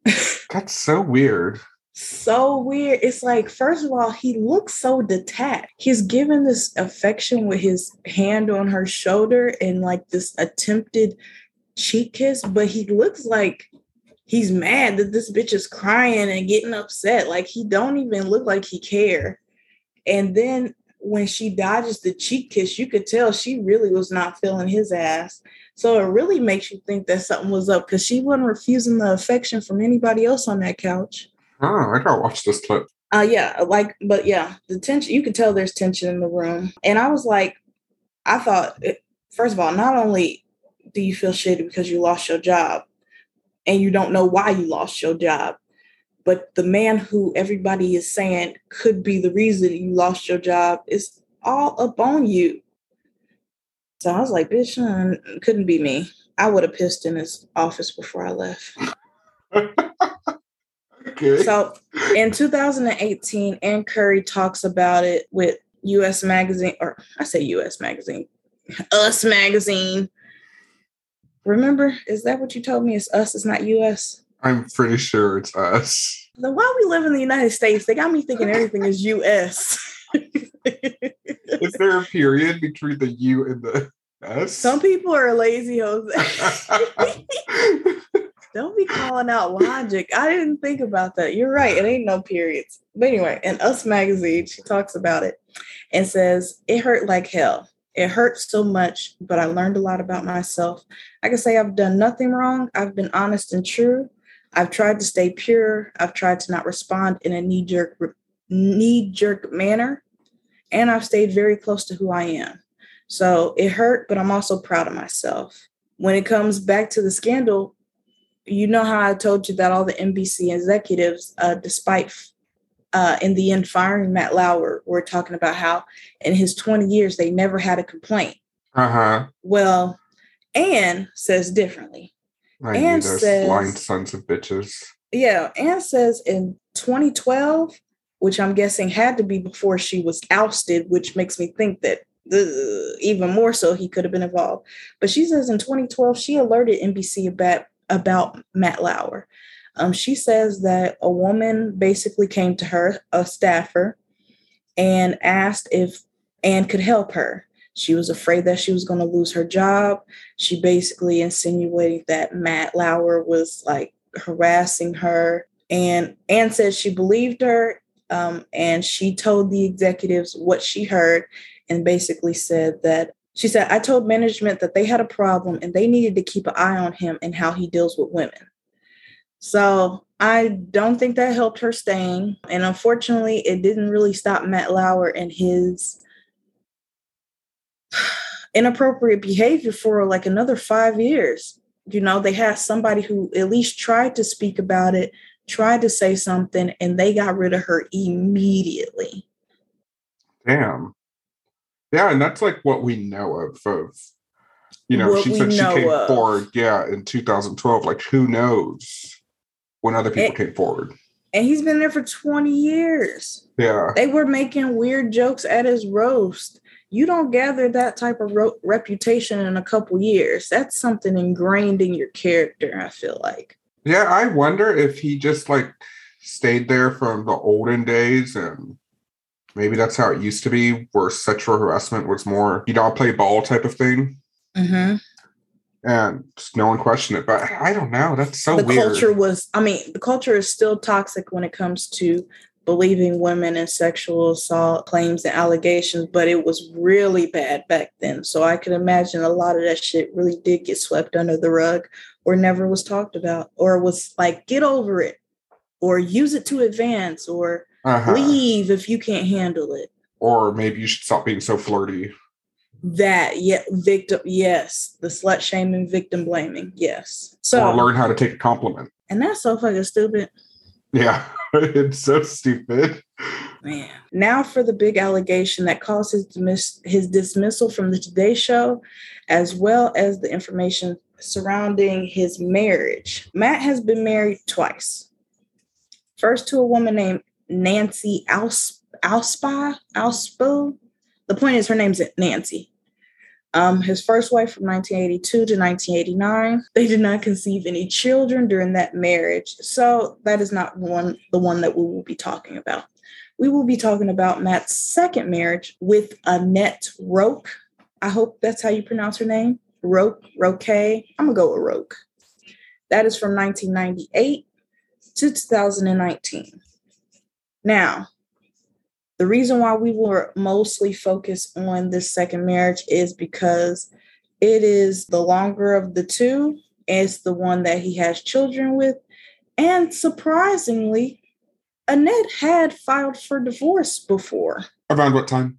*laughs* That's so weird. so weird. It's like, first of all, he looks so detached. He's given this affection with his hand on her shoulder and like this attempted cheek kiss, but he looks like he's mad that this bitch is crying and getting upset. Like he don't even look like he care. And then when she dodges the cheek kiss, you could tell she really was not feeling his ass. So it really makes you think that something was up because she wasn't refusing the affection from anybody else on that couch. Oh, I gotta watch this clip. Uh yeah, like but yeah, the tension you could tell there's tension in the room. And I was like, I thought it, first of all, not only do you feel shitty because you lost your job and you don't know why you lost your job, but the man who everybody is saying could be the reason you lost your job is all up on you. So I was like, bitch, uh, couldn't be me. I would have pissed in his office before I left. *laughs* Okay. So in 2018, Ann Curry talks about it with US Magazine, or I say US Magazine, Us Magazine. Remember, is that what you told me? It's us, it's not US. I'm pretty sure it's us. Then why we live in the United States? They got me thinking everything is US. Is there a period between the U and the S? Some people are lazy, Jose. *laughs* Don't be calling out logic. I didn't think about that. You're right. It ain't no periods. But anyway, in Us Magazine, she talks about it and says, It hurt like hell. It hurts so much, but I learned a lot about myself. I can say I've done nothing wrong. I've been honest and true. I've tried to stay pure. I've tried to not respond in a knee jerk knee jerk manner. And I've stayed very close to who I am. So it hurt, but I'm also proud of myself. When it comes back to the scandal, you know how I told you that all the NBC executives, uh, despite uh, in the end firing Matt Lauer, were talking about how in his 20 years they never had a complaint. Uh-huh. Well, Anne says differently. I those says- blind sons of bitches. Yeah, Anne says in 2012, which I'm guessing had to be before she was ousted, which makes me think that uh, even more so he could have been involved. But she says in 2012 she alerted NBC about about Matt Lauer. Um, she says that a woman basically came to her, a staffer, and asked if Anne could help her. She was afraid that she was going to lose her job. She basically insinuated that Matt Lauer was like harassing her. And Anne said she believed her um, and she told the executives what she heard and basically said that she said, I told management that they had a problem and they needed to keep an eye on him and how he deals with women. So I don't think that helped her staying. And unfortunately, it didn't really stop Matt Lauer and his *sighs* inappropriate behavior for like another five years. You know, they had somebody who at least tried to speak about it, tried to say something, and they got rid of her immediately. Damn. Yeah, and that's like what we know of. Of you know, what she said she came of. forward. Yeah, in 2012. Like, who knows when other people and, came forward? And he's been there for 20 years. Yeah, they were making weird jokes at his roast. You don't gather that type of ro- reputation in a couple years. That's something ingrained in your character. I feel like. Yeah, I wonder if he just like stayed there from the olden days and Maybe that's how it used to be, where sexual harassment was more, you don't play ball type of thing. Mm-hmm. And just no one questioned it. But I don't know. That's so the weird. culture was, I mean, the culture is still toxic when it comes to believing women in sexual assault claims and allegations, but it was really bad back then. So I can imagine a lot of that shit really did get swept under the rug or never was talked about or was like, get over it or use it to advance or uh-huh. Leave if you can't handle it. Or maybe you should stop being so flirty. That yeah, victim yes, the slut shaming, victim blaming, yes. So or learn how to take a compliment. And that's so fucking stupid. Yeah, *laughs* it's so stupid. Man. Now for the big allegation that caused his, dismiss- his dismissal from the Today Show, as well as the information surrounding his marriage. Matt has been married twice. First to a woman named Nancy Ausp- Auspa, Auspo. The point is, her name's Nancy. Um, his first wife from 1982 to 1989. They did not conceive any children during that marriage, so that is not one the one that we will be talking about. We will be talking about Matt's second marriage with Annette Roque. I hope that's how you pronounce her name. Roque, Roque. I'm gonna go with Roque. That is from 1998 to 2019. Now, the reason why we were mostly focused on this second marriage is because it is the longer of the two. It's the one that he has children with. And surprisingly, Annette had filed for divorce before. Around what time?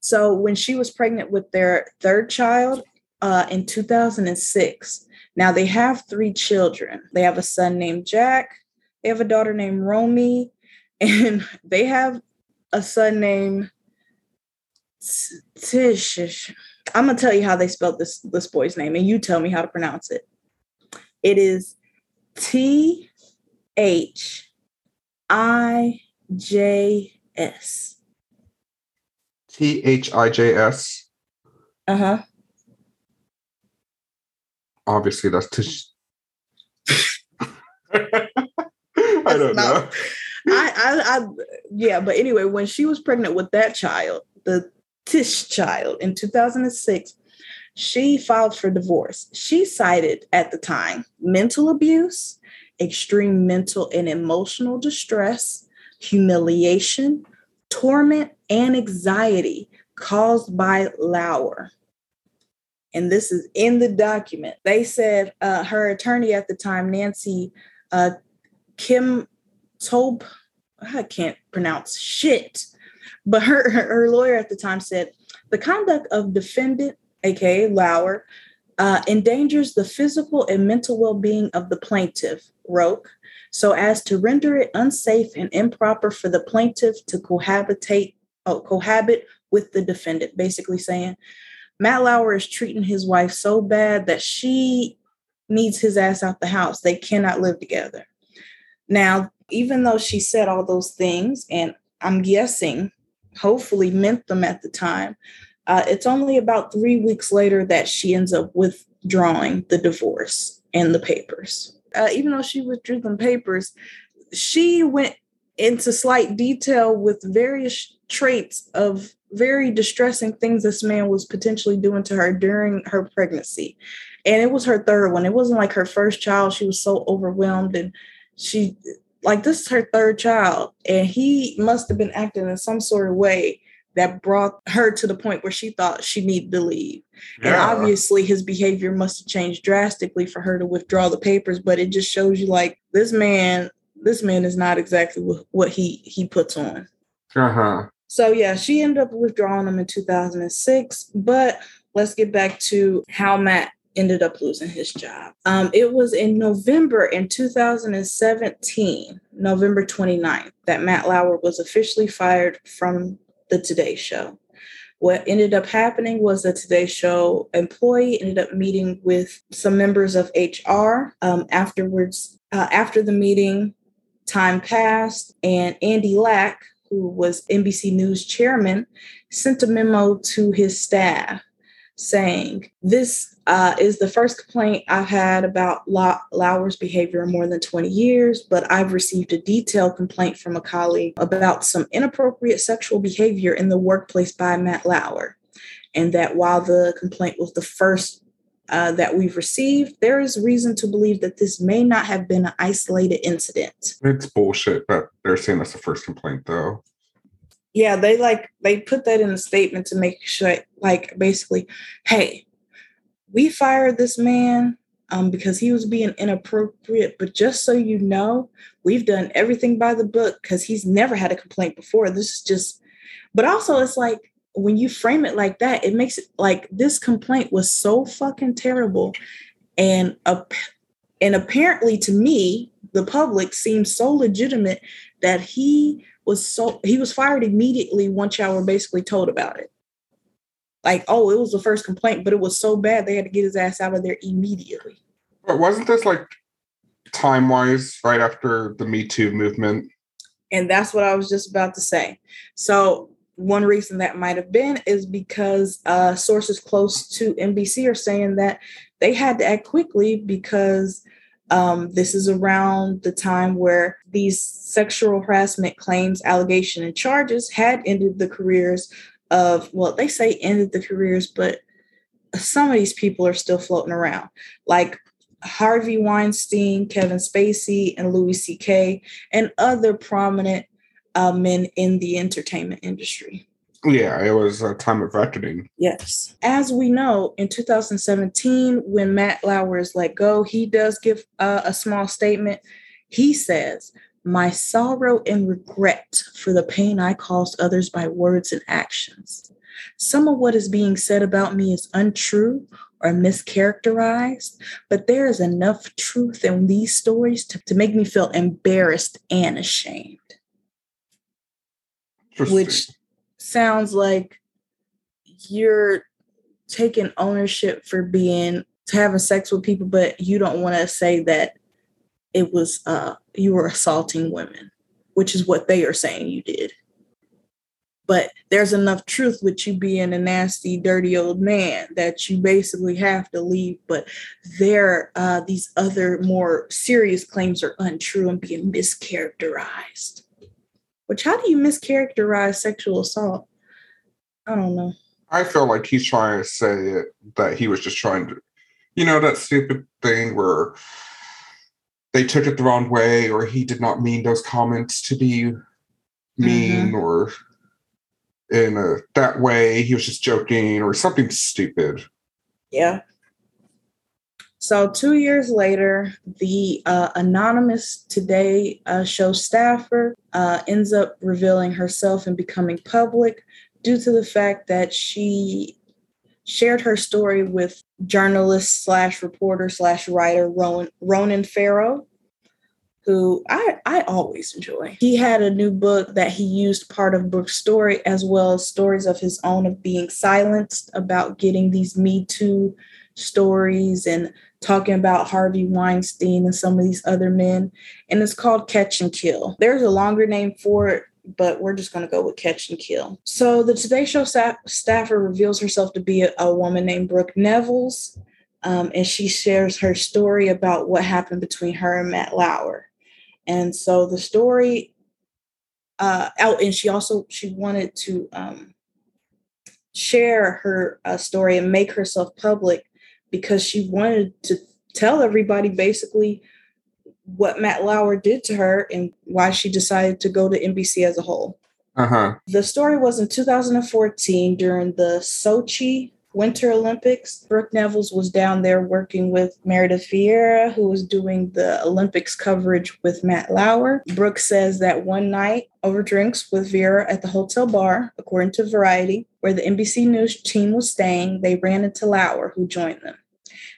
So when she was pregnant with their third child uh, in 2006. Now they have three children. They have a son named Jack. They have a daughter named Romy, *laughs* and they have a son named Tish. I'm gonna tell you how they spelled this this boy's name, and you tell me how to pronounce it. It is T H I J S. T H I J S. Uh huh. Obviously, that's Tish. *laughs* *laughs* I don't know. *laughs* I, I, I, yeah, but anyway, when she was pregnant with that child, the Tish child in 2006, she filed for divorce. She cited at the time mental abuse, extreme mental and emotional distress, humiliation, torment, and anxiety caused by Lauer. And this is in the document. They said uh, her attorney at the time, Nancy uh, Kim Tob, I can't pronounce shit, but her, her lawyer at the time said the conduct of defendant, aka Lauer, uh, endangers the physical and mental well-being of the plaintiff, Roque, so as to render it unsafe and improper for the plaintiff to cohabitate, oh, cohabit with the defendant. Basically saying Matt Lauer is treating his wife so bad that she needs his ass out the house. They cannot live together. Now, even though she said all those things, and I'm guessing, hopefully meant them at the time, uh, it's only about three weeks later that she ends up withdrawing the divorce and the papers. uh, even though she withdrew the papers, she went into slight detail with various traits of very distressing things this man was potentially doing to her during her pregnancy. And it was her third one. It wasn't like her first child. She was so overwhelmed and she like this is her third child and he must have been acting in some sort of way that brought her to the point where she thought she needed to leave. Yeah. And obviously his behavior must have changed drastically for her to withdraw the papers, but it just shows you like this man this man is not exactly what he he puts on. Uh-huh. So yeah, she ended up withdrawing them in 2006, but let's get back to how Matt ended up losing his job. Um, it was in November in 2017, November 29th, that Matt Lauer was officially fired from the Today Show. What ended up happening was the Today Show employee ended up meeting with some members of HR. Um, afterwards, uh, after the meeting, time passed, and Andy Lack, who was NBC News chairman, sent a memo to his staff saying, This uh, is the first complaint I've had about Lauer's behavior in more than 20 years, but I've received a detailed complaint from a colleague about some inappropriate sexual behavior in the workplace by Matt Lauer. And that while the complaint was the first uh, that we've received, there is reason to believe that this may not have been an isolated incident. It's bullshit that they're saying that's the first complaint, though yeah, they like they put that in a statement to make sure, like basically, hey, we fired this man um, because he was being inappropriate. But just so you know, we've done everything by the book because he's never had a complaint before. This is just, but also it's like when you frame it like that, it makes it like this complaint was so fucking terrible, and uh, and apparently to me, the public seems so legitimate that he was so he was fired immediately once y'all were basically told about it. Like, oh, it was the first complaint, but it was so bad they had to get his ass out of there immediately. But wasn't this like time wise right after the Me Too movement? And that's what I was just about to say. So one reason that might have been is because uh, sources close to NBC are saying that they had to act quickly because um, this is around the time where these sexual harassment claims, allegation, and charges had ended the careers of, well, they say ended the careers, but some of these people are still floating around, like Harvey Weinstein, Kevin Spacey, and Louis C.K., and other prominent uh, men in the entertainment industry. Yeah, it was a time of reckoning. Yes. As we know, in 2017, when Matt Lauer is let go, he does give uh, a small statement. He says, My sorrow and regret for the pain I caused others by words and actions. Some of what is being said about me is untrue or mischaracterized, but there is enough truth in these stories to, to make me feel embarrassed and ashamed. Which sounds like you're taking ownership for being having sex with people, but you don't want to say that it was uh you were assaulting women, which is what they are saying you did. But there's enough truth with you being a nasty, dirty old man that you basically have to leave. But there, uh, these other more serious claims are untrue and being mischaracterized. Which, how do you mischaracterize sexual assault? I don't know. I feel like he's trying to say it, that he was just trying to, you know, that stupid thing where they took it the wrong way, or he did not mean those comments to be mean, mm-hmm. or in a, that way he was just joking, or something stupid. Yeah. So, two years later, the uh, anonymous Today uh, show staffer uh, ends up revealing herself and becoming public due to the fact that she shared her story with journalist slash reporter slash writer Ronan, Farrow, who I, I always enjoy. He had a new book that he used part of Brooke's story as well as stories of his own of being silenced about getting these Me Too stories and talking about Harvey Weinstein and some of these other men. And it's called Catch and Kill. There's a longer name for it, but we're just going to go with catch and kill. So the Today Show staff, staffer reveals herself to be a, a woman named Brooke Nevils. Um, and she shares her story about what happened between her and Matt Lauer. And so the story uh, out, and she also she wanted to um, share her uh, story and make herself public because she wanted to tell everybody basically what Matt Lauer did to her and why she decided to go to NBC as a whole. Uh-huh. The story was in 2014 during the Sochi Winter Olympics. Brooke Nevils was down there working with Meredith Vieira, who was doing the Olympics coverage with Matt Lauer. Brooke says that one night over drinks with Vieira at the hotel bar, according to Variety, where the NBC News team was staying, they ran into Lauer, who joined them.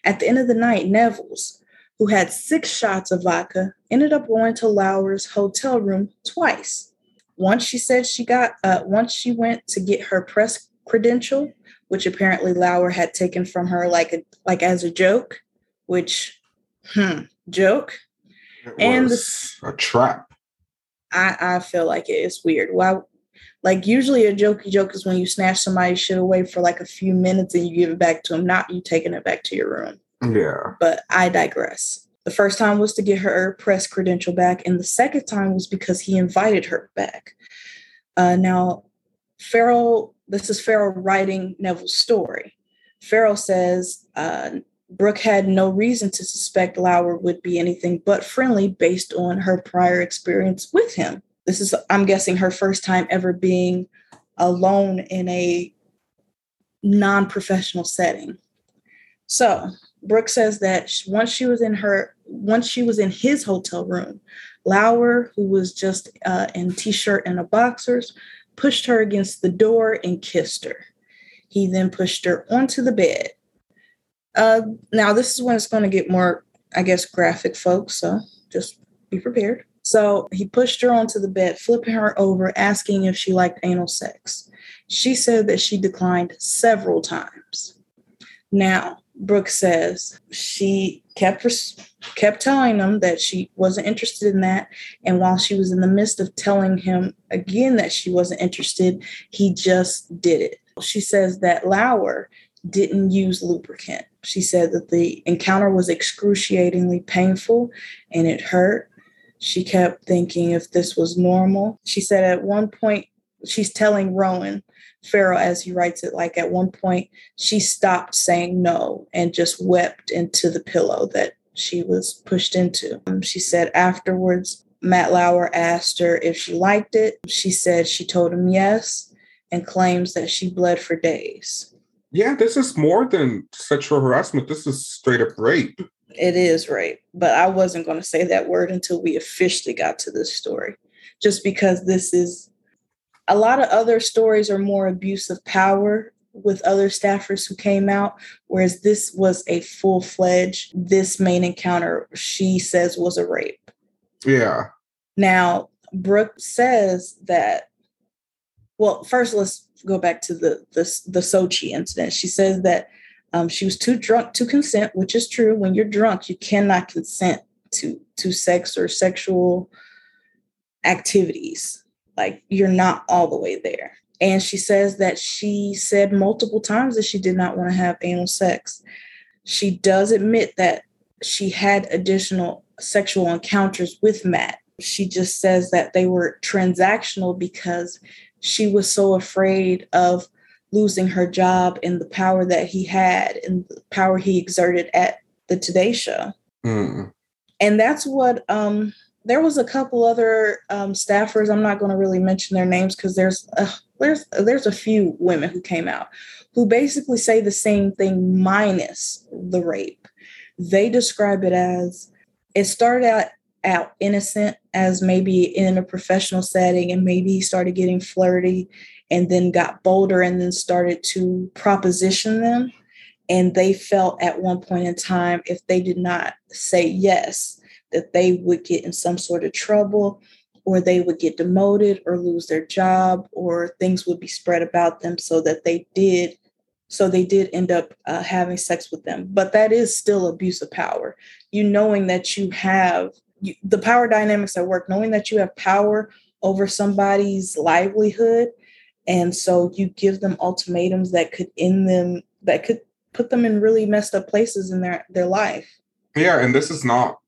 At the end of the night, Nevils, who had six shots of vodka, ended up going to Lauer's hotel room twice. Once she said she got, uh, once she went to get her press credential, which apparently Lauer had taken from her like a like as a joke, which hmm, joke. It And was a trap. I, I feel like it is weird. Why like usually a jokey joke is when you snatch somebody's shit away for like a few minutes and you give it back to them, not you taking it back to your room. Yeah. But I digress. The first time was to get her press credential back, and the second time was because he invited her back. Uh, now, Farrell, this is Farrell writing Nevils' story. Farrell says uh, Brooke had no reason to suspect Lauer would be anything but friendly based on her prior experience with him. This is, I'm guessing, her first time ever being alone in a non professional setting. So, Brooke says that once she was in her, once she was in his hotel room, Lauer, who was just uh, in t-shirt and a boxers, pushed her against the door and kissed her. He then pushed her onto the bed. Uh, now, this is when it's going to get more, I guess, graphic, folks. So just be prepared. So he pushed her onto the bed, flipping her over, asking if she liked anal sex. She said that she declined several times. Now, Brooke says she kept kept telling him that she wasn't interested in that, and while she was in the midst of telling him again that she wasn't interested, he just did it. She says that Lauer didn't use lubricant. She said that the encounter was excruciatingly painful and it hurt. She kept thinking if this was normal. She said at one point, she's telling Rowan Farrell, as he writes it, like at one point, she stopped saying no and just wept into the pillow that she was pushed into. Um, she said afterwards, Matt Lauer asked her if she liked it. She said she told him yes and claims that she bled for days. Yeah, this is more than sexual harassment. This is straight up rape. It is rape, but I wasn't going to say that word until we officially got to this story, just because this is a lot of other stories are more abuse of power with other staffers who came out, whereas this was a full fledged, this main encounter, she says was a rape. Yeah. Now, Brooke says that, well, first let's go back to the the, the Sochi incident. She says that um, she was too drunk to consent, which is true. When you're drunk, you cannot consent to to sex or sexual activities. Like you're not all the way there. And she says that she said multiple times that she did not want to have anal sex. She does admit that she had additional sexual encounters with Matt. She just says that they were transactional because she was so afraid of losing her job and the power that he had and the power he exerted at the Today Show. Mm. And that's what um there was a couple other um, staffers. I'm not going to really mention their names because there's uh, there's there's a few women who came out who basically say the same thing minus the rape. They describe it as it started out out innocent as maybe in a professional setting and maybe he started getting flirty and then got bolder and then started to proposition them. And they felt at one point in time if they did not say yes that they would get in some sort of trouble or they would get demoted or lose their job or things would be spread about them so that they did so they did end up uh, having sex with them. But that is still abuse of power. You knowing that you have you, the power dynamics at work knowing that you have power over somebody's livelihood and so you give them ultimatums that could end them that could put them in really messed up places in their their life. Yeah, and this is not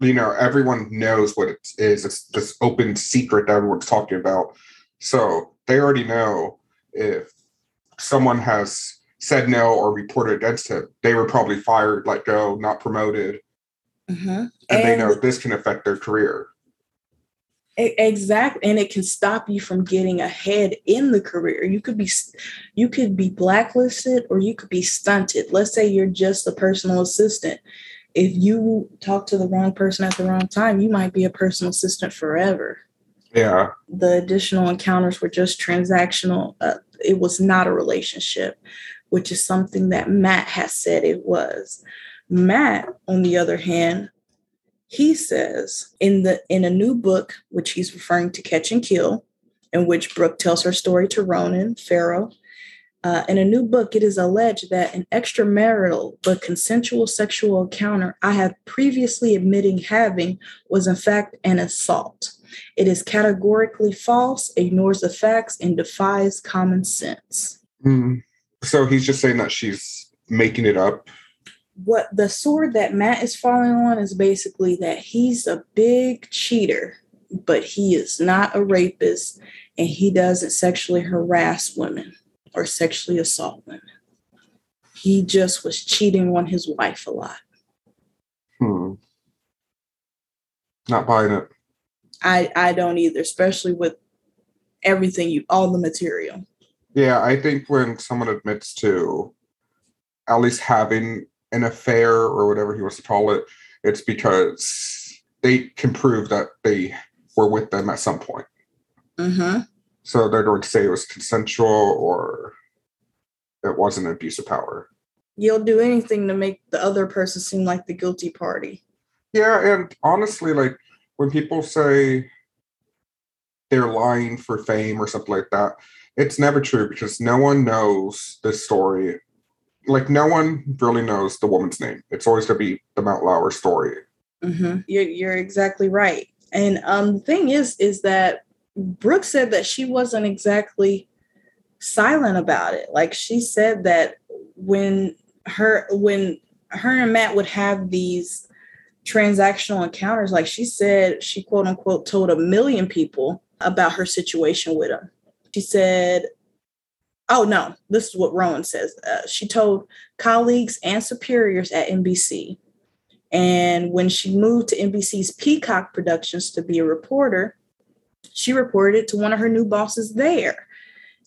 you know, everyone knows what it is. It's this open secret that everyone's talking about. So they already know if someone has said no or reported against him, they were probably fired, let go, not promoted. Mm-hmm. And, and, they know this can affect their career. Exactly, and it can stop you from getting ahead in the career. You could be, you could be blacklisted, or you could be stunted. Let's say you're just a personal assistant. If you talk to the wrong person at the wrong time, you might be a personal assistant forever. Yeah. The additional encounters were just transactional. Uh, it was not a relationship, which is something that Matt has said it was. Matt, on the other hand, he says in the in a new book, which he's referring to Catch and Kill, in which Brooke tells her story to Ronan Farrow. Uh, in a new book, it is alleged that an extramarital but consensual sexual encounter I have previously admitting having was in fact an assault. It is categorically false, ignores the facts, and defies common sense. Mm. So he's just saying that she's making it up what the sword that Matt is falling on is basically that he's a big cheater, but he is not a rapist and he doesn't sexually harass women or sexually assault women. He just was cheating on his wife a lot. Hmm. Not buying it. I I don't either, especially with everything you all the material. Yeah, I think when someone admits to at least having an affair or whatever he wants to call it, it's because they can prove that they were with them at some point. Mm-hmm. So they're going to say it was consensual or it wasn't an abuse of power. You'll do anything to make the other person seem like the guilty party. Yeah, and honestly, like when people say they're lying for fame or something like that, it's never true because no one knows this story like no one really knows the woman's name. It's always going to be the Matt Lauer story. Mm-hmm. You're, you're exactly right. And um, the thing is, is that Brooke said that she wasn't exactly silent about it. Like she said that when her when her and Matt would have these transactional encounters, like she said, she quote unquote told a million people about her situation with him. She said Oh no, this is what Ronan says. Uh, she told colleagues and superiors at NBC. And when she moved to NBC's Peacock Productions to be a reporter, she reported it to one of her new bosses there.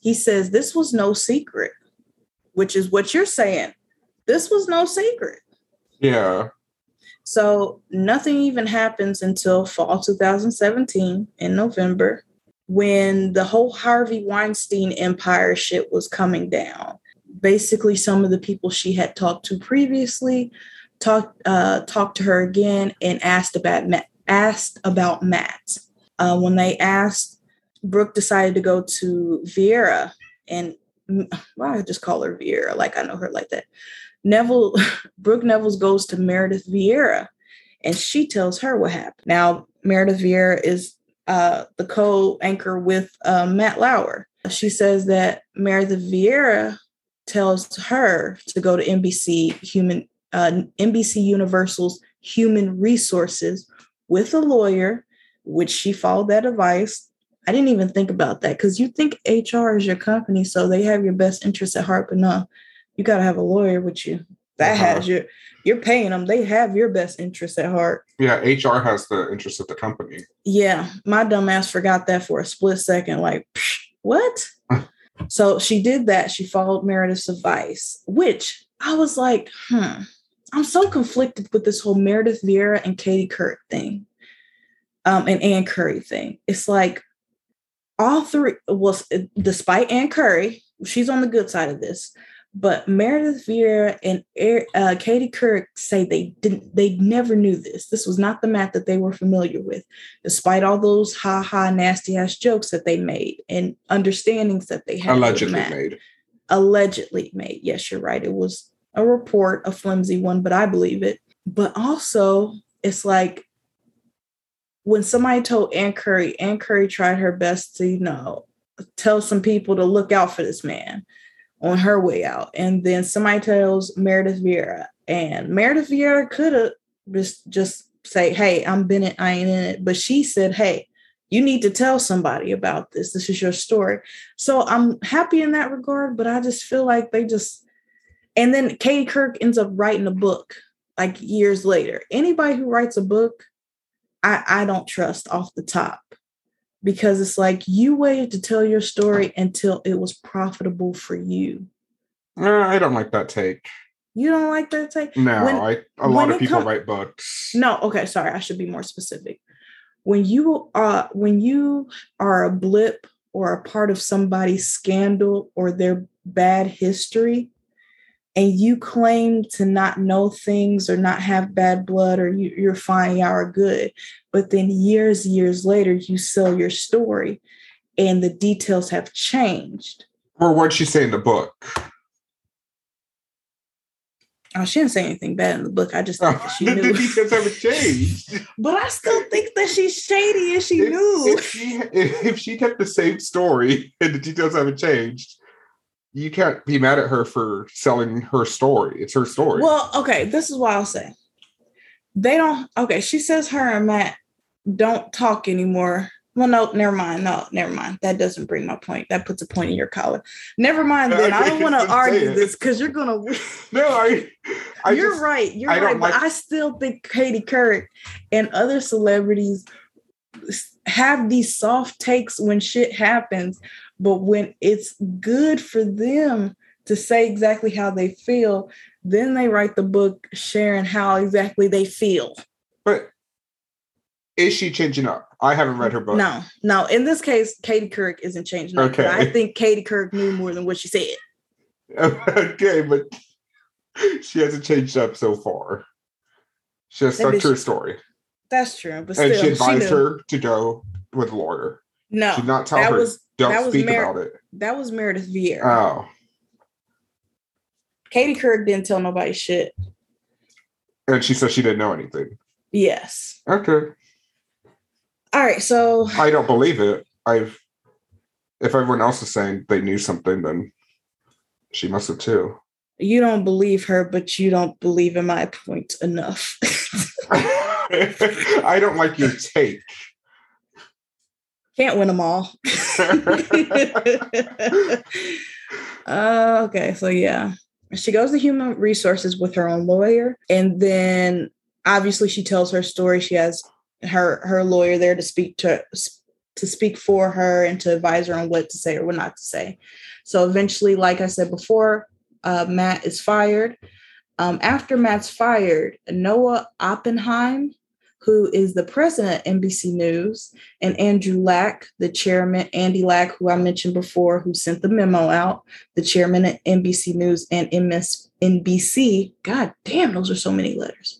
He says this was no secret, which is what you're saying. This was no secret. Yeah. So nothing even happens until fall 2017 in November when the whole Harvey Weinstein empire shit was coming down. Basically, some of the people she had talked to previously talked uh, talked to her again and asked about Matt, asked about Matt. Uh, when they asked, Brooke decided to go to Vieira and why I just call her Vieira, like I know her like that. Neville, *laughs* Brooke Nevils goes to Meredith Vieira and she tells her what happened. Now, Meredith Vieira is uh, the co-anchor with uh, Matt Lauer. She says that Meredith Vieira tells her to go to NBC Human uh, NBC Universal's Human Resources with a lawyer, which she followed that advice. I didn't even think about that because you think HR is your company, so they have your best interests at heart, but no, you got to have a lawyer with you that uh-huh. has your you're paying them. They have your best interest at heart. Yeah hr has the interest of the company. Yeah my dumb ass forgot that for a split second like what? *laughs* So she did that. She followed meredith's advice which i was like hmm i'm so conflicted with this whole meredith vieira and katie couric thing um and ann curry thing. It's like all three was despite ann curry she's on the good side of this but Meredith Vieira and uh, Katie Couric say they didn't, they never knew this. This was not the Matt that they were familiar with, despite all those ha ha nasty ass jokes that they made and understandings that they had. Allegedly made. Allegedly made. Yes, you're right. It was a report, a flimsy one, but I believe it. But also, it's like when somebody told Ann Curry, Ann Curry tried her best to, you know, tell some people to look out for this man on her way out. And then somebody tells Meredith Vieira, and Meredith Vieira could have just just say, "Hey, I'm Bennett. I ain't in it," but she said, "Hey." You need to tell somebody about this. This is your story. So I'm happy in that regard, but I just feel like they just and then Katie Couric ends up writing a book like years later. Anybody who writes a book, I, I don't trust off the top because it's like you waited to tell your story until it was profitable for you. Uh, I don't like that take. You don't like that take? No, when, I a lot of people com- write books. No, okay, sorry, I should be more specific. When you are when you are a blip or a part of somebody's scandal or their bad history, and you claim to not know things or not have bad blood or you, you're fine, y'all are good, but then years, years later, you sell your story and the details have changed. Or what'd she say in the book? Oh, she didn't say anything bad in the book. I just *laughs* think that she knew. the details haven't changed. *laughs* but I still think that she's shady and she if, knew. If she, if she kept the same story and the details haven't changed, you can't be mad at her for selling her story. It's her story. Well, okay, this is what I'll say. They don't okay, she says her and Matt don't talk anymore. Well, no, never mind. No, never mind. That doesn't bring my point. That puts a point in your collar. Never mind. Then I don't want to argue this because you're gonna. *laughs* no, I. I you're just, right. You're right. Like... But I still think Katie Couric and other celebrities have these soft takes when shit happens, but when it's good for them to say exactly how they feel, then they write the book sharing how exactly they feel. But is she changing up? I haven't read her book. No, no. In this case, Katie Couric isn't changing up. Okay. I think Katie Couric knew more than what she said. *laughs* okay, but she hasn't changed up so far. She has stuck to her story. That's true. But and still, she advised she her to go with a lawyer. No, she did not tell her. Was, don't that speak Mer- about it. That was Meredith Vieira. Oh. Katie Couric didn't tell nobody shit. And she said she didn't know anything. Yes. Okay. All right, so I don't believe it. I've if everyone else is saying they knew something, then she must have too. You don't believe her, but you don't believe in my point enough. *laughs* I don't like your take. Can't win them all. uh, *laughs* okay, so yeah. She goes to human resources with her own lawyer, and then obviously she tells her story. She has her her lawyer there to speak to to speak for her and to advise her on what to say or what not to say. So eventually, like I said before, uh, Matt is fired. Um, after Matt's fired, Noah Oppenheim who is the president of NBC News, and Andrew Lack, the chairman, Andy Lack, who I mentioned before, who sent the memo out, the chairman of NBC News and MSNBC. God damn, those are so many letters.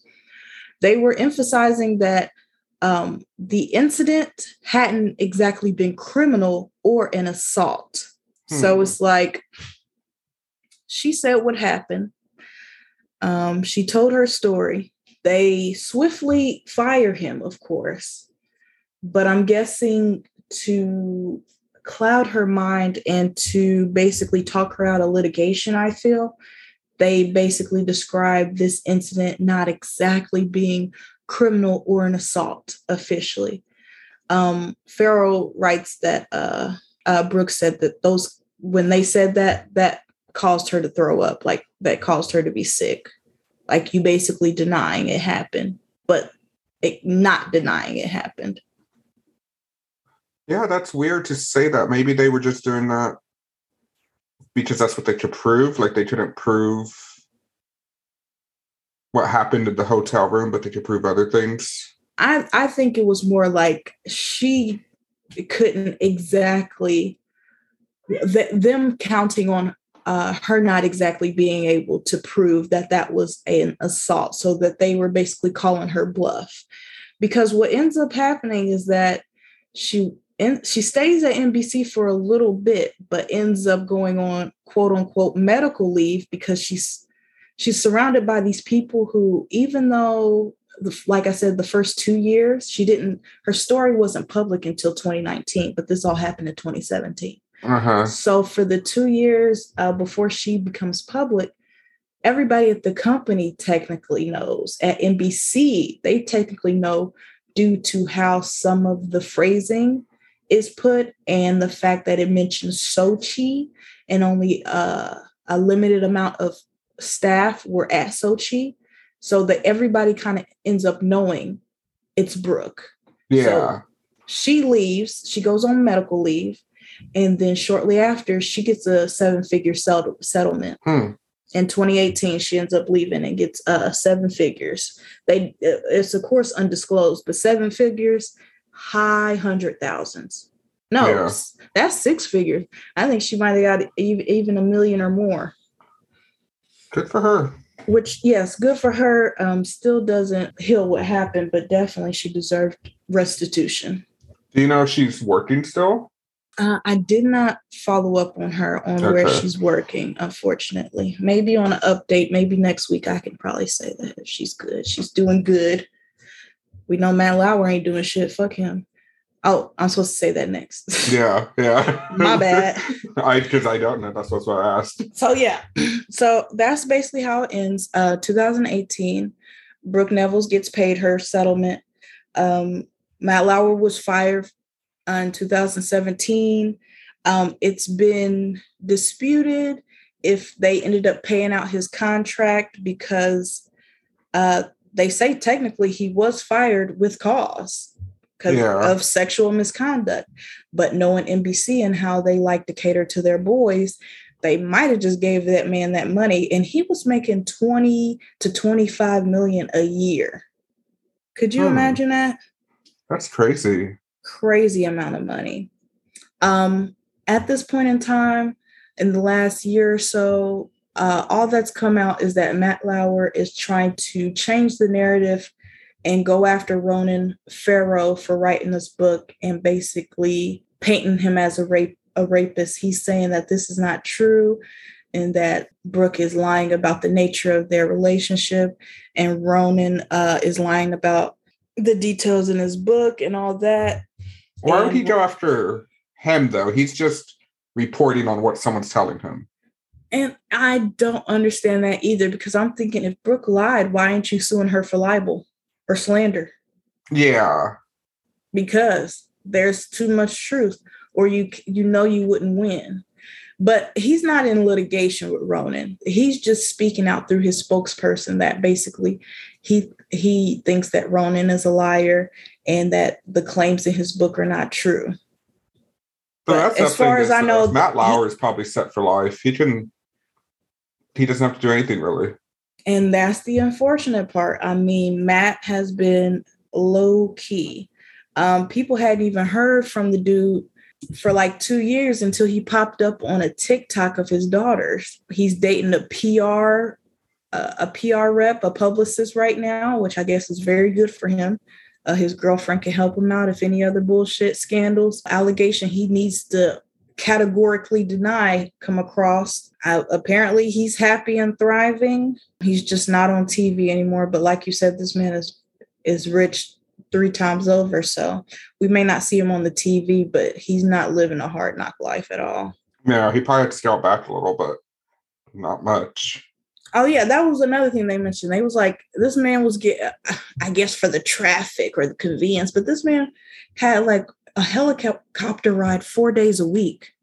They were emphasizing that um, the incident hadn't exactly been criminal or an assault. Hmm. So it's like she said what happened. Um, she told her story they swiftly fire him, of course, but I'm guessing to cloud her mind and to basically talk her out of litigation, I feel. They basically describe this incident not exactly being criminal or an assault officially. Um, Farrow writes that uh, uh, Brooks said that those when they said that that caused her to throw up, like that caused her to be sick like you basically denying it happened, but it, not denying it happened. Yeah, that's weird to say that. Maybe they were just doing that because that's what they could prove. Like they couldn't prove what happened in the hotel room, but they could prove other things. I I think it was more like she couldn't exactly them counting on uh, her not exactly being able to prove that that was an assault, so that they were basically calling her bluff. Because what ends up happening is that she she stays at NBC for a little bit, but ends up going on quote unquote medical leave because she's she's surrounded by these people who, even though like I said, the first two years she didn't her story wasn't public until 2019, but this all happened in 2017. Uh-huh. So for the two years uh, before she becomes public, everybody at the company technically knows. At NBC, they technically know due to how some of the phrasing is put and the fact that it mentions Sochi and only uh, a limited amount of staff were at Sochi. So that everybody kind of ends up knowing it's Brooke. Yeah. So she leaves, she goes on medical leave, and then shortly after, she gets a seven figure settlement. Hmm. In 2018, she ends up leaving and gets uh, seven figures. They uh, it's of course undisclosed, but seven figures, high hundred thousands. No, Yeah. that's six figures. I think she might have got even, even a million or more. Good for her. Which, yes, good for her. Um, still doesn't heal what happened, but definitely she deserved restitution. Do you know if she's working still? Uh, I did not follow up on her on where she's working, unfortunately. Maybe on an update, maybe next week I can probably say that if she's good. She's doing good. We know Matt Lauer ain't doing shit. Fuck him. Oh, I'm supposed to say that next. *laughs* Yeah, yeah. My bad. *laughs* I because I don't know. That's what I asked. So yeah, so that's basically how it ends. Uh, 2018, Brooke Nevils gets paid her settlement. Um, Matt Lauer was fired in 2017. Um, it's been disputed if they ended up paying out his contract because uh, they say technically he was fired with cause because Yeah. of sexual misconduct. But knowing NBC and how they like to cater to their boys, they might have just gave that man that money and he was making 20 to 25 million a year. Could you Hmm. imagine that? That's crazy. Crazy amount of money. Um, at this point in time, in the last year or so, uh, all that's come out is that Matt Lauer is trying to change the narrative and go after Ronan Farrow for writing this book and basically painting him as a rape a rapist. He's saying that this is not true and that Brooke is lying about the nature of their relationship and Ronan uh, is lying about the details in his book and all that. Why would he go after him though? He's just reporting on what someone's telling him. And I don't understand that either because I'm thinking if Brooke lied, why aren't you suing her for libel or slander? Yeah. Because there's too much truth, or you you know you wouldn't win. But he's not in litigation with Ronan. He's just speaking out through his spokesperson that basically he he thinks that Ronan is a liar and that the claims in his book are not true. So But as far as I know, Matt Lauer is probably set for life. He can. He doesn't have to do anything really. And that's the unfortunate part. I mean, Matt has been low key. Um, people hadn't even heard from the dude for like two years until he popped up on a TikTok of his daughters. He's dating a PR, uh, a PR rep, a publicist right now, which I guess is very good for him. Uh, his girlfriend can help him out if any other bullshit scandals, allegation he needs to categorically deny come across. Uh, apparently, he's happy and thriving. He's just not on TV anymore. But like you said, this man is is rich three times over. So we may not see him on the TV, but he's not living a hard knock life at all. Yeah, he probably had to back a little, but not much. Oh yeah, that was another thing they mentioned. They was like, this man was get, I guess for the traffic or the convenience, but this man had like a helicopter ride four days a week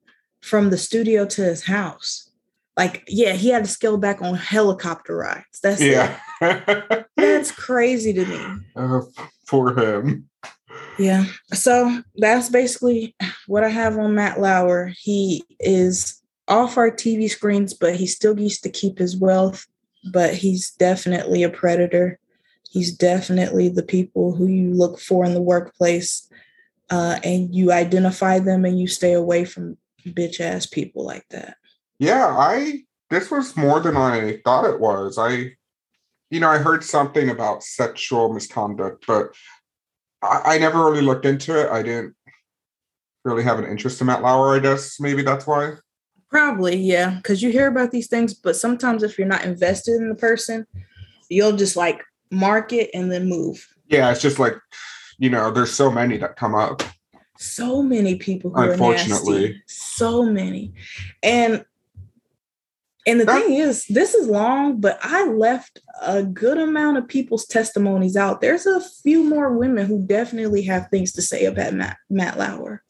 from the studio to his house. Like, yeah, he had to scale back on helicopter rides. That's. Yeah. *laughs* That's crazy to me. Uh, for him. Yeah. So that's basically what I have on Matt Lauer. He is off our TV screens, but he still gets to keep his wealth. But he's definitely a predator. He's definitely the people who you look for in the workplace, uh, and you identify them and you stay away from bitch ass people like that. Yeah, I this was more than I thought it was. I you know, I heard something about sexual misconduct, but I, I never really looked into it. I didn't really have an interest in Matt Lauer, I guess. Maybe that's why. Probably, yeah, because you hear about these things, but sometimes if you're not invested in the person, you'll just like mark it and then move. Yeah, it's just like, you know, there's so many that come up. So many people who Unfortunately. So many. And and the that, thing is, this is long, but I left a good amount of people's testimonies out. There's a few more women who definitely have things to say about Matt, Matt Lauer.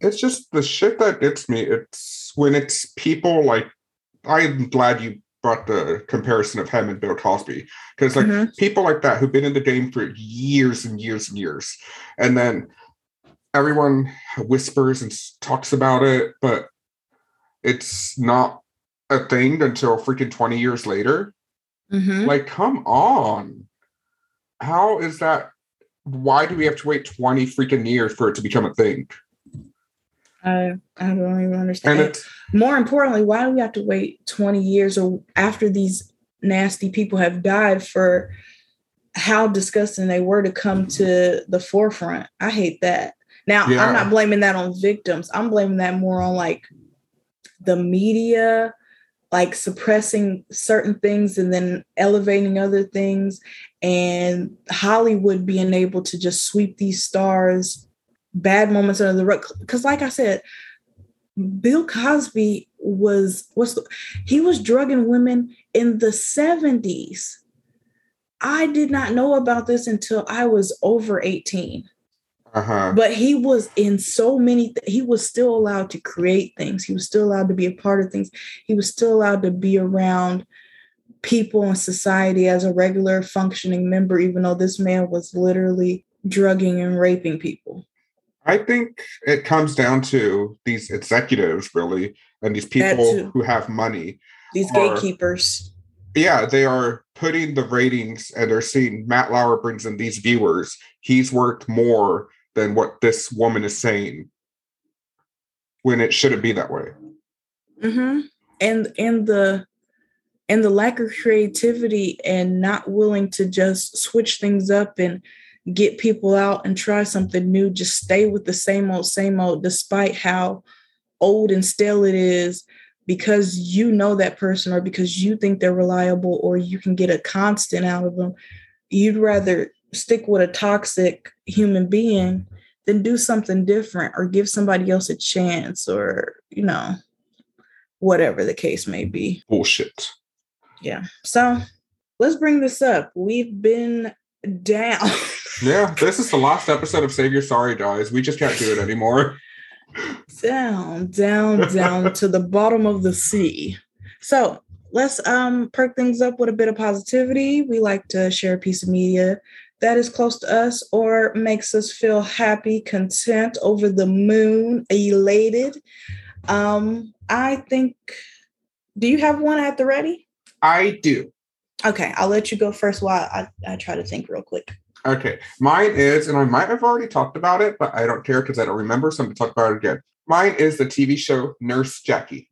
It's just the shit that gets me. It's when it's people like, I'm glad you brought the comparison of him and Bill Cosby because like mm-hmm. people like that who've been in the game for years and years and years, and then everyone whispers and talks about it, but it's not a thing until freaking 20 years later. Mm-hmm. Like, come on. How is that? Why do we have to wait 20 freaking years for it to become a thing? I, I don't even understand. More importantly, why do we have to wait 20 years or after these nasty people have died for how disgusting they were to come to the forefront? I hate that. Now, yeah. I'm not blaming that on victims. I'm blaming that more on like the media like suppressing certain things and then elevating other things and hollywood being able to just sweep these stars bad moments under the rug because like i said bill cosby was was he was drugging women in the 70s i did not know about this until i was over 18 uh-huh. But he was in so many, th- he was still allowed to create things. He was still allowed to be a part of things. He was still allowed to be around people in society as a regular functioning member, even though this man was literally drugging and raping people. I think it comes down to these executives, really, and these people who have money. These are, gatekeepers. Yeah, they are putting the ratings and they're seeing Matt Lauer brings in these viewers. He's worked more than what this woman is saying when it shouldn't be that way. Mm-hmm. And and the and the lack of creativity and not willing to just switch things up and get people out and try something new, just stay with the same old, same old, despite how old and stale it is, because you know that person or because you think they're reliable or you can get a constant out of them. You'd rather stick with a toxic human being than do something different or give somebody else a chance or, you know, whatever the case may be. Bullshit. Yeah. So let's bring this up. We've been down. *laughs* yeah, this is the last episode of Save Your Sorry, guys. We just can't do it anymore. down, down, down to the bottom of the sea. So let's um perk things up with a bit of positivity. We like to share a piece of media that is close to us or makes us feel happy, content, over the moon, elated. Um, I think, do you have one at the ready? I do. Okay, I'll let you go first while I, I try to think real quick. Okay, mine is, and I might have already talked about it, but I don't care because I don't remember, so I'm going to talk about it again. Mine is the TV show Nurse Jackie.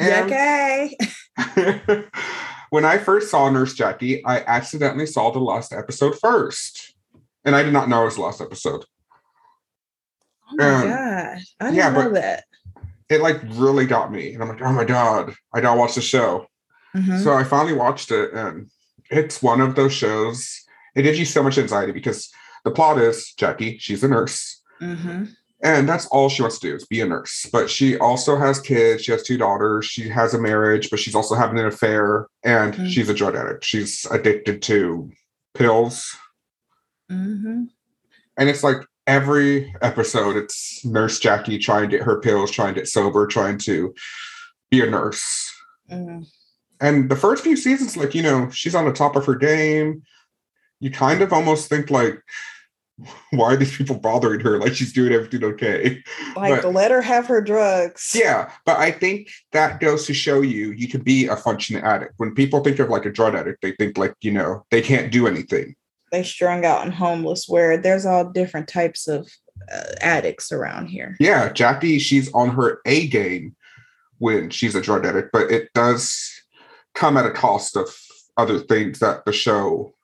Okay. *laughs* *laughs* when I first saw Nurse Jackie, I accidentally saw the last episode first. And I did not know it was the last episode. Oh my um, god. I didn't yeah, know that. It like really got me. And I'm like, oh my God, I gotta watch the show. Mm-hmm. So I finally watched it and it's one of those shows. It gives you so much anxiety because the plot is Jackie, she's a nurse. Mm-hmm and that's all she wants to do is be a nurse but she also has kids she has two daughters she has a marriage but she's also having an affair and mm-hmm. she's a drug addict she's addicted to pills mm-hmm. and it's like every episode it's nurse jackie trying to get her pills trying to get sober trying to be a nurse mm-hmm. and the first few seasons like you know she's on the top of her game you kind of almost think like why are these people bothering her? Like she's doing everything okay. Like but, let her have her drugs. Yeah but i think that goes to show you you can be a functioning addict. When people think of like a drug addict they think like you know they can't do anything. They strung out and homeless where there's all different types of uh, addicts around here. Yeah jackie she's on her a game when she's a drug addict but it does come at a cost of other things that the show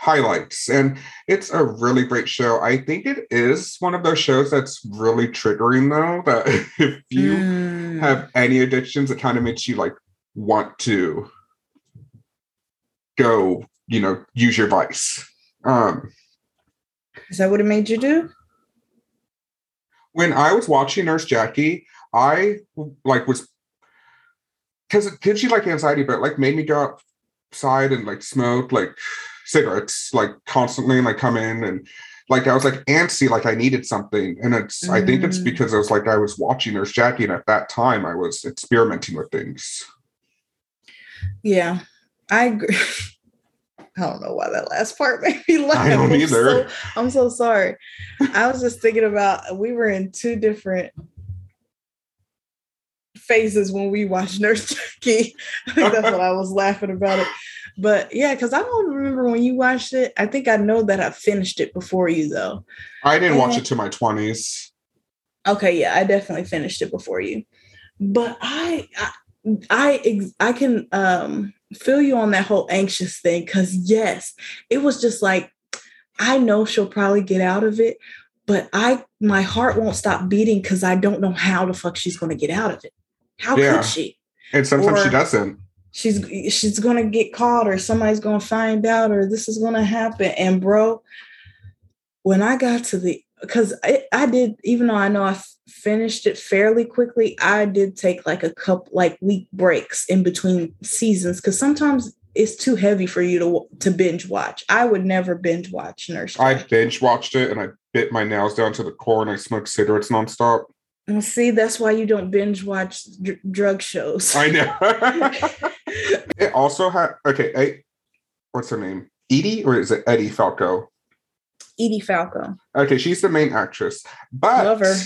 highlights. And it's a really great show. I think it is one of those shows that's really triggering, though, that *laughs* if you mm. have any addictions, it kind of makes you like want to go, you know, use your vice. Um, is that what it made you do? when I was watching Nurse Jackie, I like was because it gives you like anxiety, but like made me go outside and like smoke like cigarettes like constantly and like come in and like I was like antsy, like I needed something. And it's mm. I think it's mm. because I was like I was watching Nurse Jackie, and at that time I was experimenting with things. Yeah, I agree. *laughs* I don't know why that last part *laughs* made me laugh. I don't either. I'm so, I'm so sorry. I was just thinking about we were in two different phases when we watched Nurse *laughs* Jackie. I think that's what I was laughing about it. But yeah, because I don't remember when you watched it. I think I know that I finished it before you though. I didn't and, watch it to my twenties. Okay, yeah, I definitely finished it before you. But I, I, I, I can um feel you on that whole anxious thing because yes, it was just like I know she'll probably get out of it, but I my heart won't stop beating because I don't know how the fuck she's going to get out of it. How yeah. could she? And sometimes or, she doesn't she's she's gonna get caught or somebody's gonna find out or this is gonna happen and bro when i got to the because I, I did even though i know I f- finished it fairly quickly i did take like a couple like week breaks in between seasons because sometimes it's too heavy for you to to binge watch i would never binge watch nurse i binge watched it and i bit my nails down to the core and i smoked cigarettes nonstop well, see, that's why you don't binge watch dr- drug shows. I know. *laughs* *laughs* it also had okay. I, what's her name? Edie or is it Eddie Falco? Edie Falco. Okay, she's the main actress, but love her.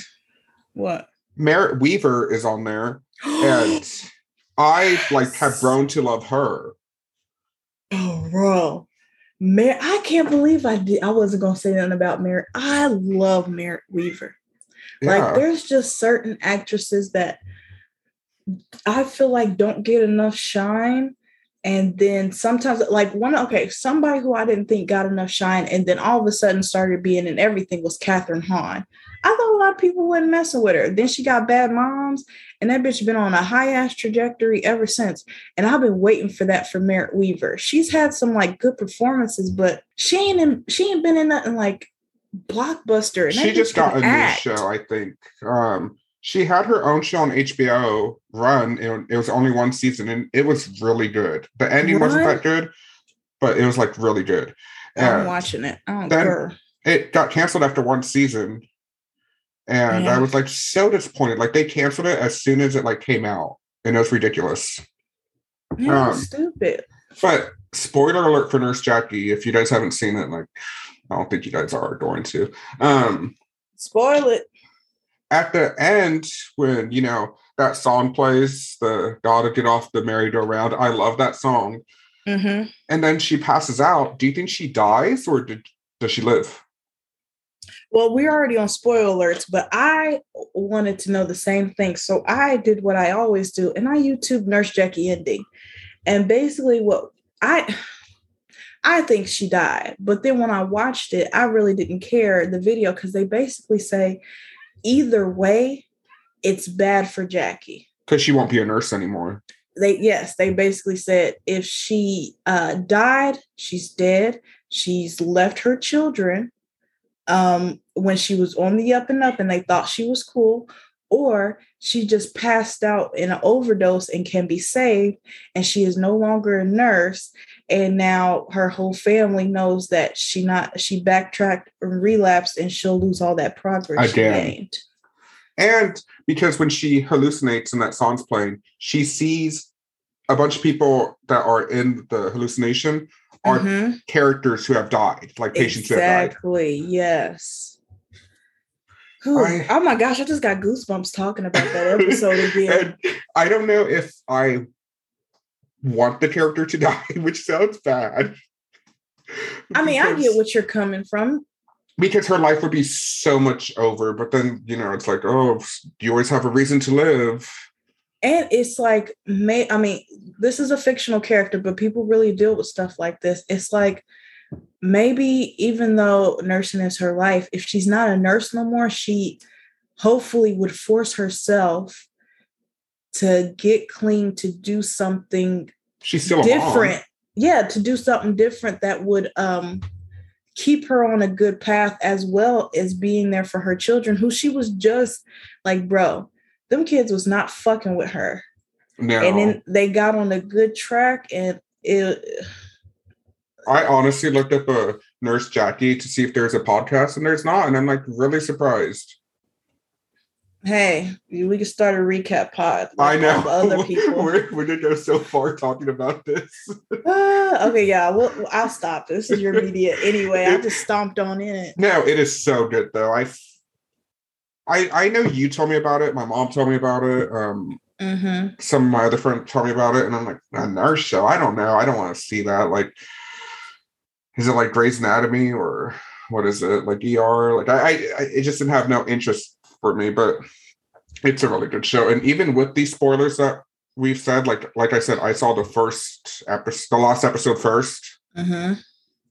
What? Merritt Weaver is on there, and *gasps* I like have grown to love her. Oh, bro. Mer- I can't believe I did. I wasn't gonna say nothing about Merritt. I love Merritt Weaver. Yeah. Like there's just certain actresses that I feel like don't get enough shine. And then sometimes, like one, okay, somebody who I didn't think got enough shine, and then all of a sudden started being in everything was Kathryn Hahn. I thought a lot of people wasn't messing with her. Then she got bad moms, and that bitch been on a high ass trajectory ever since. And I've been waiting for that for Merritt Weaver. She's had some like good performances, but she ain't in, she ain't been in nothing like blockbuster. she just got a act. new show, I think. Um, she had her own show on HBO run. It, it was only one season, and it was really good. The ending what? wasn't that good, but it was like really good. I'm watching it. I then care. It got canceled after one season, and yeah. I was like so disappointed. Like they canceled it as soon as it like came out, and it was ridiculous. Yeah, um, stupid. But spoiler alert for Nurse Jackie: if you guys haven't seen it, like I don't think you guys are going to. Um, Spoil it. At the end, when you know that song plays, the "Gotta Get Off the Merry-Go-Round," I love that song. Mm-hmm. And then she passes out. Do you think she dies or did, does she live? Well, we're already on spoiler alerts, but I wanted to know the same thing. So I did what I always do, and I YouTube Nurse Jackie ending. And basically, what I I think she died. But then when I watched it, I really didn't care the video because they basically say either way, it's bad for Jackie. Because she won't be a nurse anymore. They yes, they basically said if she uh, died, she's dead. She's left her children um, when she was on the up and up, and they thought she was cool, or she just passed out in an overdose and can be saved, and she is no longer a nurse and now her whole family knows that she not she backtracked and relapsed and she'll lose all that progress Again. she gained. And because when she hallucinates and that song's playing, she sees a bunch of people that are in the hallucination are mm-hmm. characters who have died, like patients exactly, who have died. Exactly. Yes. I, oh my gosh, I just got goosebumps talking about that *laughs* episode again. I don't know if I want the character to *laughs* die, which sounds bad. I mean, I get what you're coming from. Because her life would be so much over, but then, you know, it's like, oh, you always have a reason to live. And it's like, may I mean, this is a fictional character, but people really deal with stuff like this. It's like maybe even though nursing is her life, if she's not a nurse no more, she hopefully would force herself to get clean to do something she's still different yeah to do something different that would um keep her on a good path as well as being there for her children who she was just like bro them kids was not fucking with her No. and then they got on a good track and it I honestly looked up a nurse Jackie to see if there's a podcast, and there's not, and I'm like really surprised. Hey we could start a recap pod I know. other *laughs* people We're, we did go so far talking about this. Ah, *laughs* okay yeah well i'll stop this is your media anyway i just stomped on in it No, it is so good though. I, I, I know you told me about it. My mom told me about it. Um, hmm some of my other friends told me about it, and I'm like, a nurse show. I don't know. I don't want to see that. Like, is it like Grey's Anatomy or what is it like ER? Like, I, I, I it just didn't have no interest for me. But it's a really good show, and even with these spoilers that we've said, like, like I said, I saw the first episode, the last episode first. hmm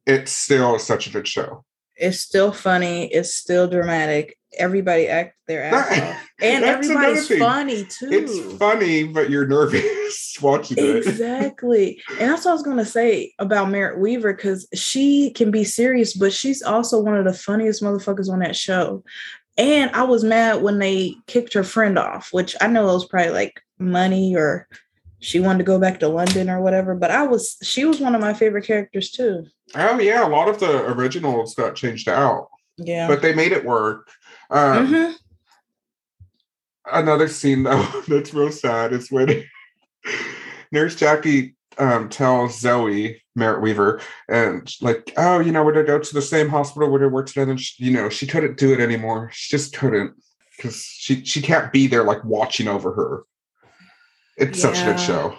It's still such a good show. it's still funny. It's still dramatic. Everybody act their ass off. And everybody's funny too. It's funny, but you're nervous *laughs* watching it. exactly. And that's what i was going to say about merritt weaver because she can be serious but she's also one of the funniest motherfuckers on that show and i was mad when they kicked her friend off which i know it was probably like money or she wanted to go back to london or whatever but i was she was one of my favorite characters too Oh yeah, a lot of the originals got changed out, yeah but they made it work. Um, Mhm. Another scene though *laughs* that's real sad is when *laughs* Nurse Jackie um, tells Zoe Merritt Weaver and like, oh, you know, we're gonna go to the same hospital, we're gonna work together. And she, you know, she couldn't do it anymore. She just couldn't because she she can't be there like watching over her. It's such a good show.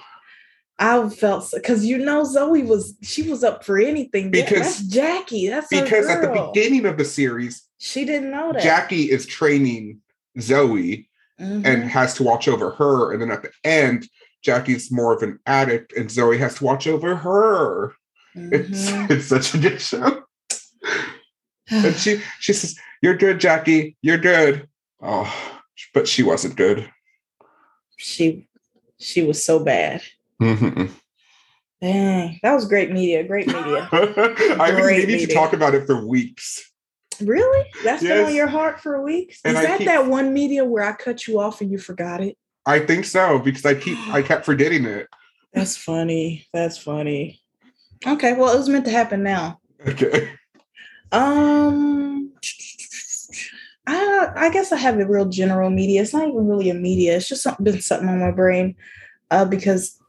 I felt because you know Zoe was she was up for anything. Because- that's Jackie. That's Because at the beginning of the series, she didn't know that. Jackie is training Zoe Mhm. and has to watch over her. And then at the end, Jackie's more of an addict and Zoe has to watch over her. It's Mhm. *laughs* it's such a good show. And she she says, You're good, Jackie. You're good. Oh, but she wasn't good. she she was so bad. Mhm. Dang, that was great media. Great media. I've been meaning to talk about it for weeks. really? That's been on your heart for weeks? Is I that keep- that one media where I cut you off and you forgot it? I think so because I keep I *gasps* kept forgetting it. That's funny. That's funny. Okay, well, it was meant to happen now. Okay. Um, I I guess I have a real general media. It's not even really a media. It's just something, been something on my brain, uh, because,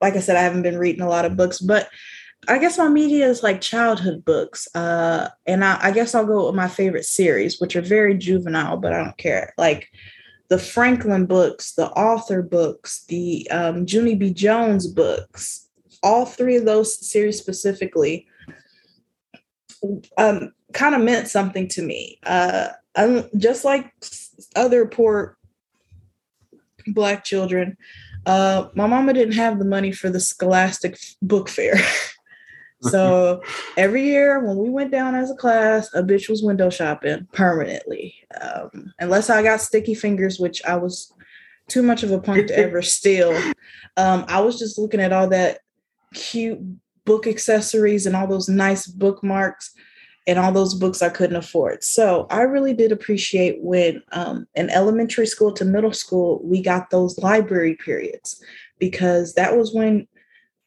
like I said, I haven't been reading a lot of books. But I guess my media is like childhood books. Uh, and I, I guess I'll go with my favorite series, which are very juvenile, but I don't care. Like the Franklin books, the author books, the um, Junie B. Jones books. All three of those series specifically um, kind of meant something to me. Uh, I'm, just like other poor black children, uh, my mama didn't have the money for the Scholastic book fair. *laughs* so *laughs* every year when we went down as a class, a bitch was window shopping permanently. Um, unless I got sticky fingers, which I was too much of a punk to ever steal. Um, I was just looking at all that cute book accessories and all those nice bookmarks and all those books I couldn't afford. So I really did appreciate when um, in elementary school to middle school, we got those library periods because that was when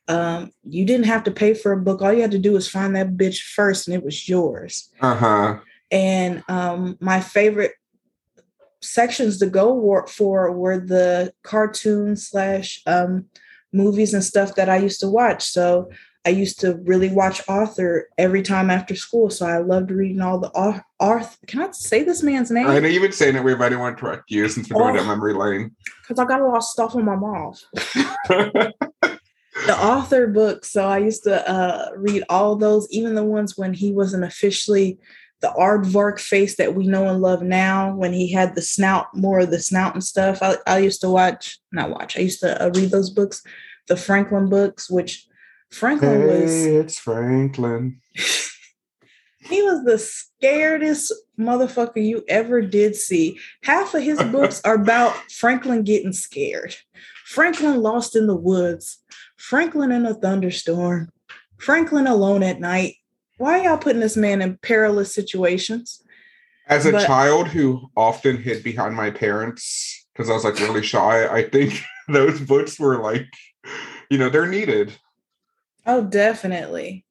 um, you didn't have to pay for a book. All you had to do was find that bitch first and it was yours. Uh-huh. And um, my favorite sections to go for were the cartoons slash um, movies and stuff that I used to watch. So I used to really watch Arthur every time after school. So I loved reading all the Ar- Arthur. Can I say this man's name? I know you've been saying it weird, but I didn't want to correct you since we're going Oh. down memory lane. Because I got a lot of stuff in my mouth. *laughs* *laughs* the author books. So I used to uh, read all those, even the ones when he wasn't officially the aardvark face that we know and love now. When he had the snout, more of the snout and stuff. I, I used to watch, not watch. I used to uh, read those books, the Franklin books, which Franklin was. hey, it's Franklin. *laughs* He was the scaredest motherfucker you ever did see. Half of his books *laughs* are about Franklin getting scared. Franklin lost in the woods. Franklin in a thunderstorm. Franklin alone at night. why are y'all putting this man in perilous situations? As a But- child who often hid behind my parents because I was like really shy, I think *laughs* those books were like, you know, they're needed. Oh, definitely.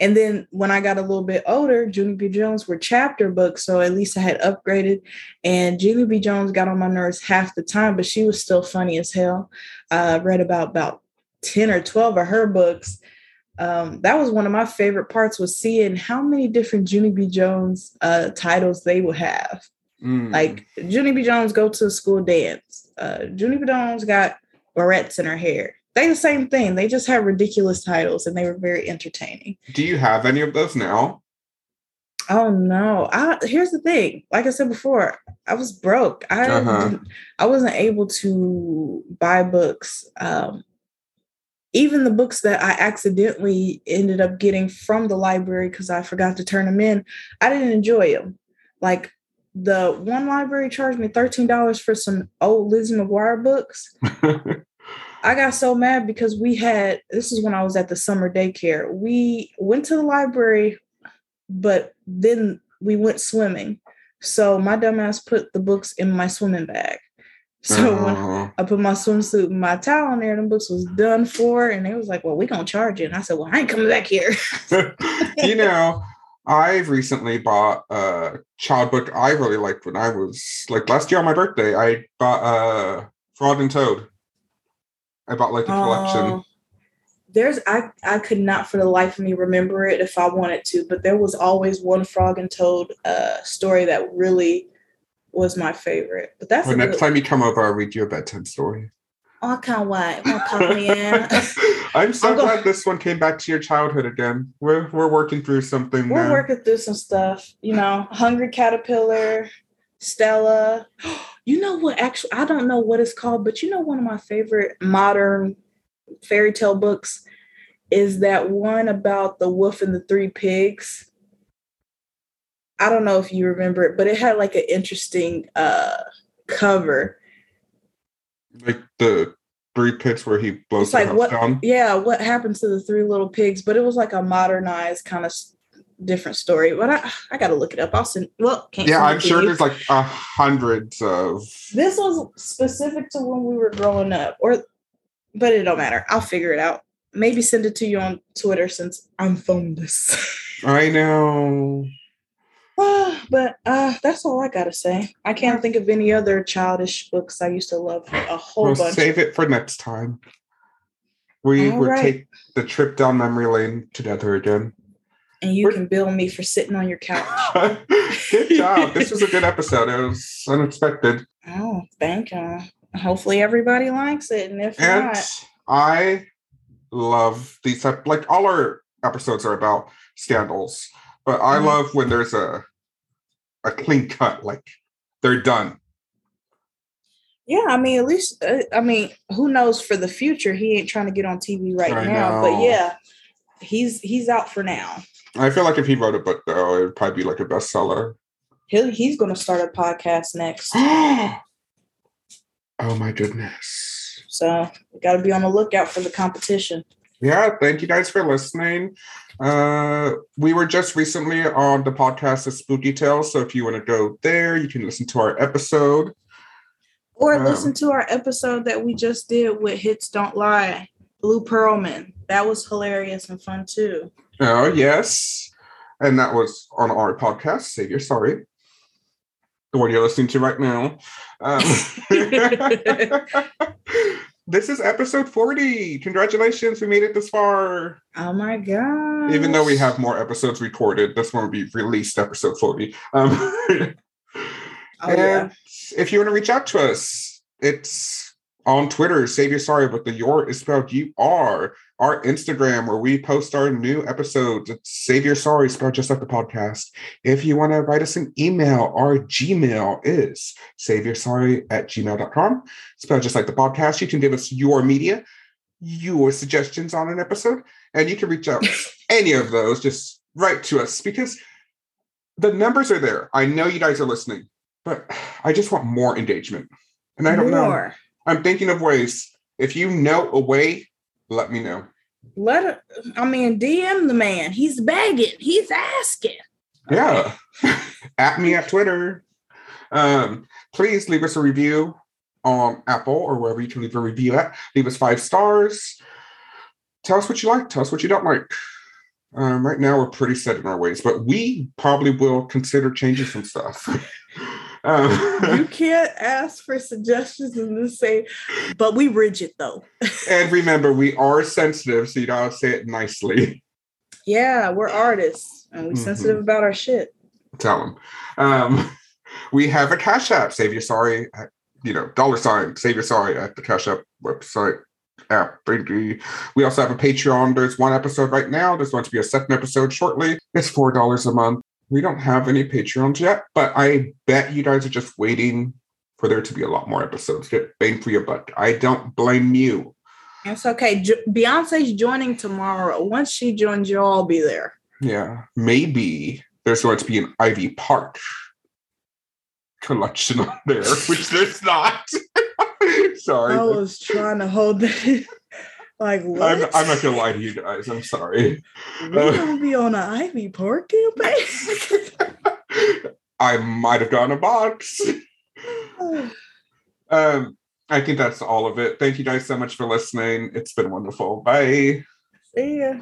And then when I got a little bit older, Junie B. Jones were chapter books, so at least I had upgraded. And Junie B. Jones got on my nerves half the time, but she was still funny as hell. I read about about ten or twelve of her books. Um, that was one of my favorite parts was seeing how many different Junie B. Jones uh, titles they would have. Mm. Like Junie B. Jones go to a school dance. Uh, Junie B. Jones got barrettes in her hair. They the same thing. They just had ridiculous titles and they were very entertaining. do you have any of those now? Oh no! I here's the thing. Like I said before, I was broke. I Uh-huh. I wasn't able to buy books. Um, even the books that I accidentally ended up getting from the library because I forgot to turn them in, I didn't enjoy them. Like the one library charged me thirteen dollars for some old Lizzie McGuire books. *laughs* I got so mad because we had this is when I was at the summer daycare. We went to the library, but then we went swimming. So my dumbass put the books in my swimming bag. So when Oh. I put my swimsuit and my towel in there, the books was done for, and they was like, "Well, we gonna charge you." And I said, "Well, I ain't coming back here." *laughs* you know, I've recently bought a child book I really liked when I was like last year on my birthday. I bought uh Frog and Toad. I bought like a collection. Oh, there's I I could not for the life of me remember it if I wanted to, but there was always one Frog and Toad uh, story that really was my favorite. But that's Well, next good, time you come over, I'll read you a bedtime story. Oh, I can't wait. I'm coming in. I'm so I'm go- glad this one came back to your childhood again. We're we're working through something We're now. working through some stuff, you know. Hungry Caterpillar, Stella. *gasps* You know what? Actually, I don't know what it's called, but you know, one of my favorite modern fairy tale books is that one about the wolf and the three pigs. I don't know if you remember it, but it had like an interesting uh cover. like the three pits where he blows It's like what down. yeah, what happened to the three little pigs, but it was like a modernized kind of different story. But I I gotta look it up. I'll send well, can't Yeah, I'm sure you. there's like a hundreds of This was specific to when we were growing up, or but it don't matter. I'll figure it out. Maybe send it to you on Twitter since I'm phoneless. *laughs* I know. *sighs* But uh, that's all I gotta say. I can't think of any other childish books I used to love a whole We'll bunch. save it for next time. We All will right. take the trip down memory lane together again. and you we're- can bill me for sitting on your couch. *laughs* good job. This was a good episode. It was unexpected. Oh, thank you. Hopefully everybody likes it, and if And not, I love these type like all our episodes are about scandals, but I Mhm. love when there's a a clean cut, like they're done. yeah, I mean, at least uh, I mean, who knows for the future? He ain't trying to get on TV right I now, but yeah, he's he's out for now. I feel like if he wrote a book though, it would probably be like a bestseller. He'll, he's going to start a podcast next. *gasps* oh my goodness. So we got to be on the lookout for the competition. Yeah, thank you guys for listening. Uh, we were just recently on the podcast of Spooky Tales, so if you want to go there, you can listen to our episode. Or Um, listen to our episode that we just did with Hits Don't Lie, Blue Pearlman. That was hilarious and fun too. Oh yes, and that was on our podcast. Save Your Sorry, the one you're listening to right now. Um, *laughs* *laughs* *laughs* this is episode forty. Congratulations, we made it this far. Oh my god! Even though we have more episodes recorded, this one will be released episode forty. Um, *laughs* oh, yeah. And if you want to reach out to us, it's on Twitter, Save Your Sorry, but the your is spelled you are. Our Instagram, where we post our new episodes, Save Your Sorry, spelled just like the podcast. If you want to write us an email, our Gmail is saveyoursorry at gmail.com, spelled just like the podcast. You can give us your media, your suggestions on an episode, and you can reach out *laughs* any of those. Just write to us because the numbers are there. I know you guys are listening but I just want more engagement. And I don't know. I'm thinking of ways. If you know a way, let me know. Let I mean, DM the man. He's begging. He's asking. Yeah. *laughs* at me at Twitter. Um, please leave us a review on Apple or wherever you can leave a review at. Leave us five stars. Tell us what you like. Tell us what you don't like. Um, right now, we're pretty set in our ways, but we probably will consider changing some stuff. *laughs* um, you *laughs* can't ask for suggestions and then say, but we rigid though. and *laughs* remember, we are sensitive, so you gotta say it nicely. Yeah, we're artists and we're mm-hmm. sensitive about our shit. Tell them. Um, *laughs* we have a Cash App, Save Your Sorry, you know, dollar sign, Save Your Sorry at the Cash App website app. We also have a Patreon. There's one episode right now. There's going to be a second episode shortly. It's four dollars a month. We don't have any Patreons yet, but I bet you guys are just waiting for there to be a lot more episodes. Get bang for your buck. I don't blame you. It's okay. Jo- Beyonce's joining tomorrow. Once she joins, you'll all be there. Yeah, maybe there's going to be an Ivy Park collection on there, which there's not. *laughs* sorry. I was trying to hold that. Like, what? I'm, I'm, not gonna lie to you guys. I'm sorry. We uh, gonna be on an Ivy Park campaign. *laughs* I might have gotten a box. *sighs* um, I think that's all of it. Thank you guys so much for listening. It's been wonderful. Bye. See ya.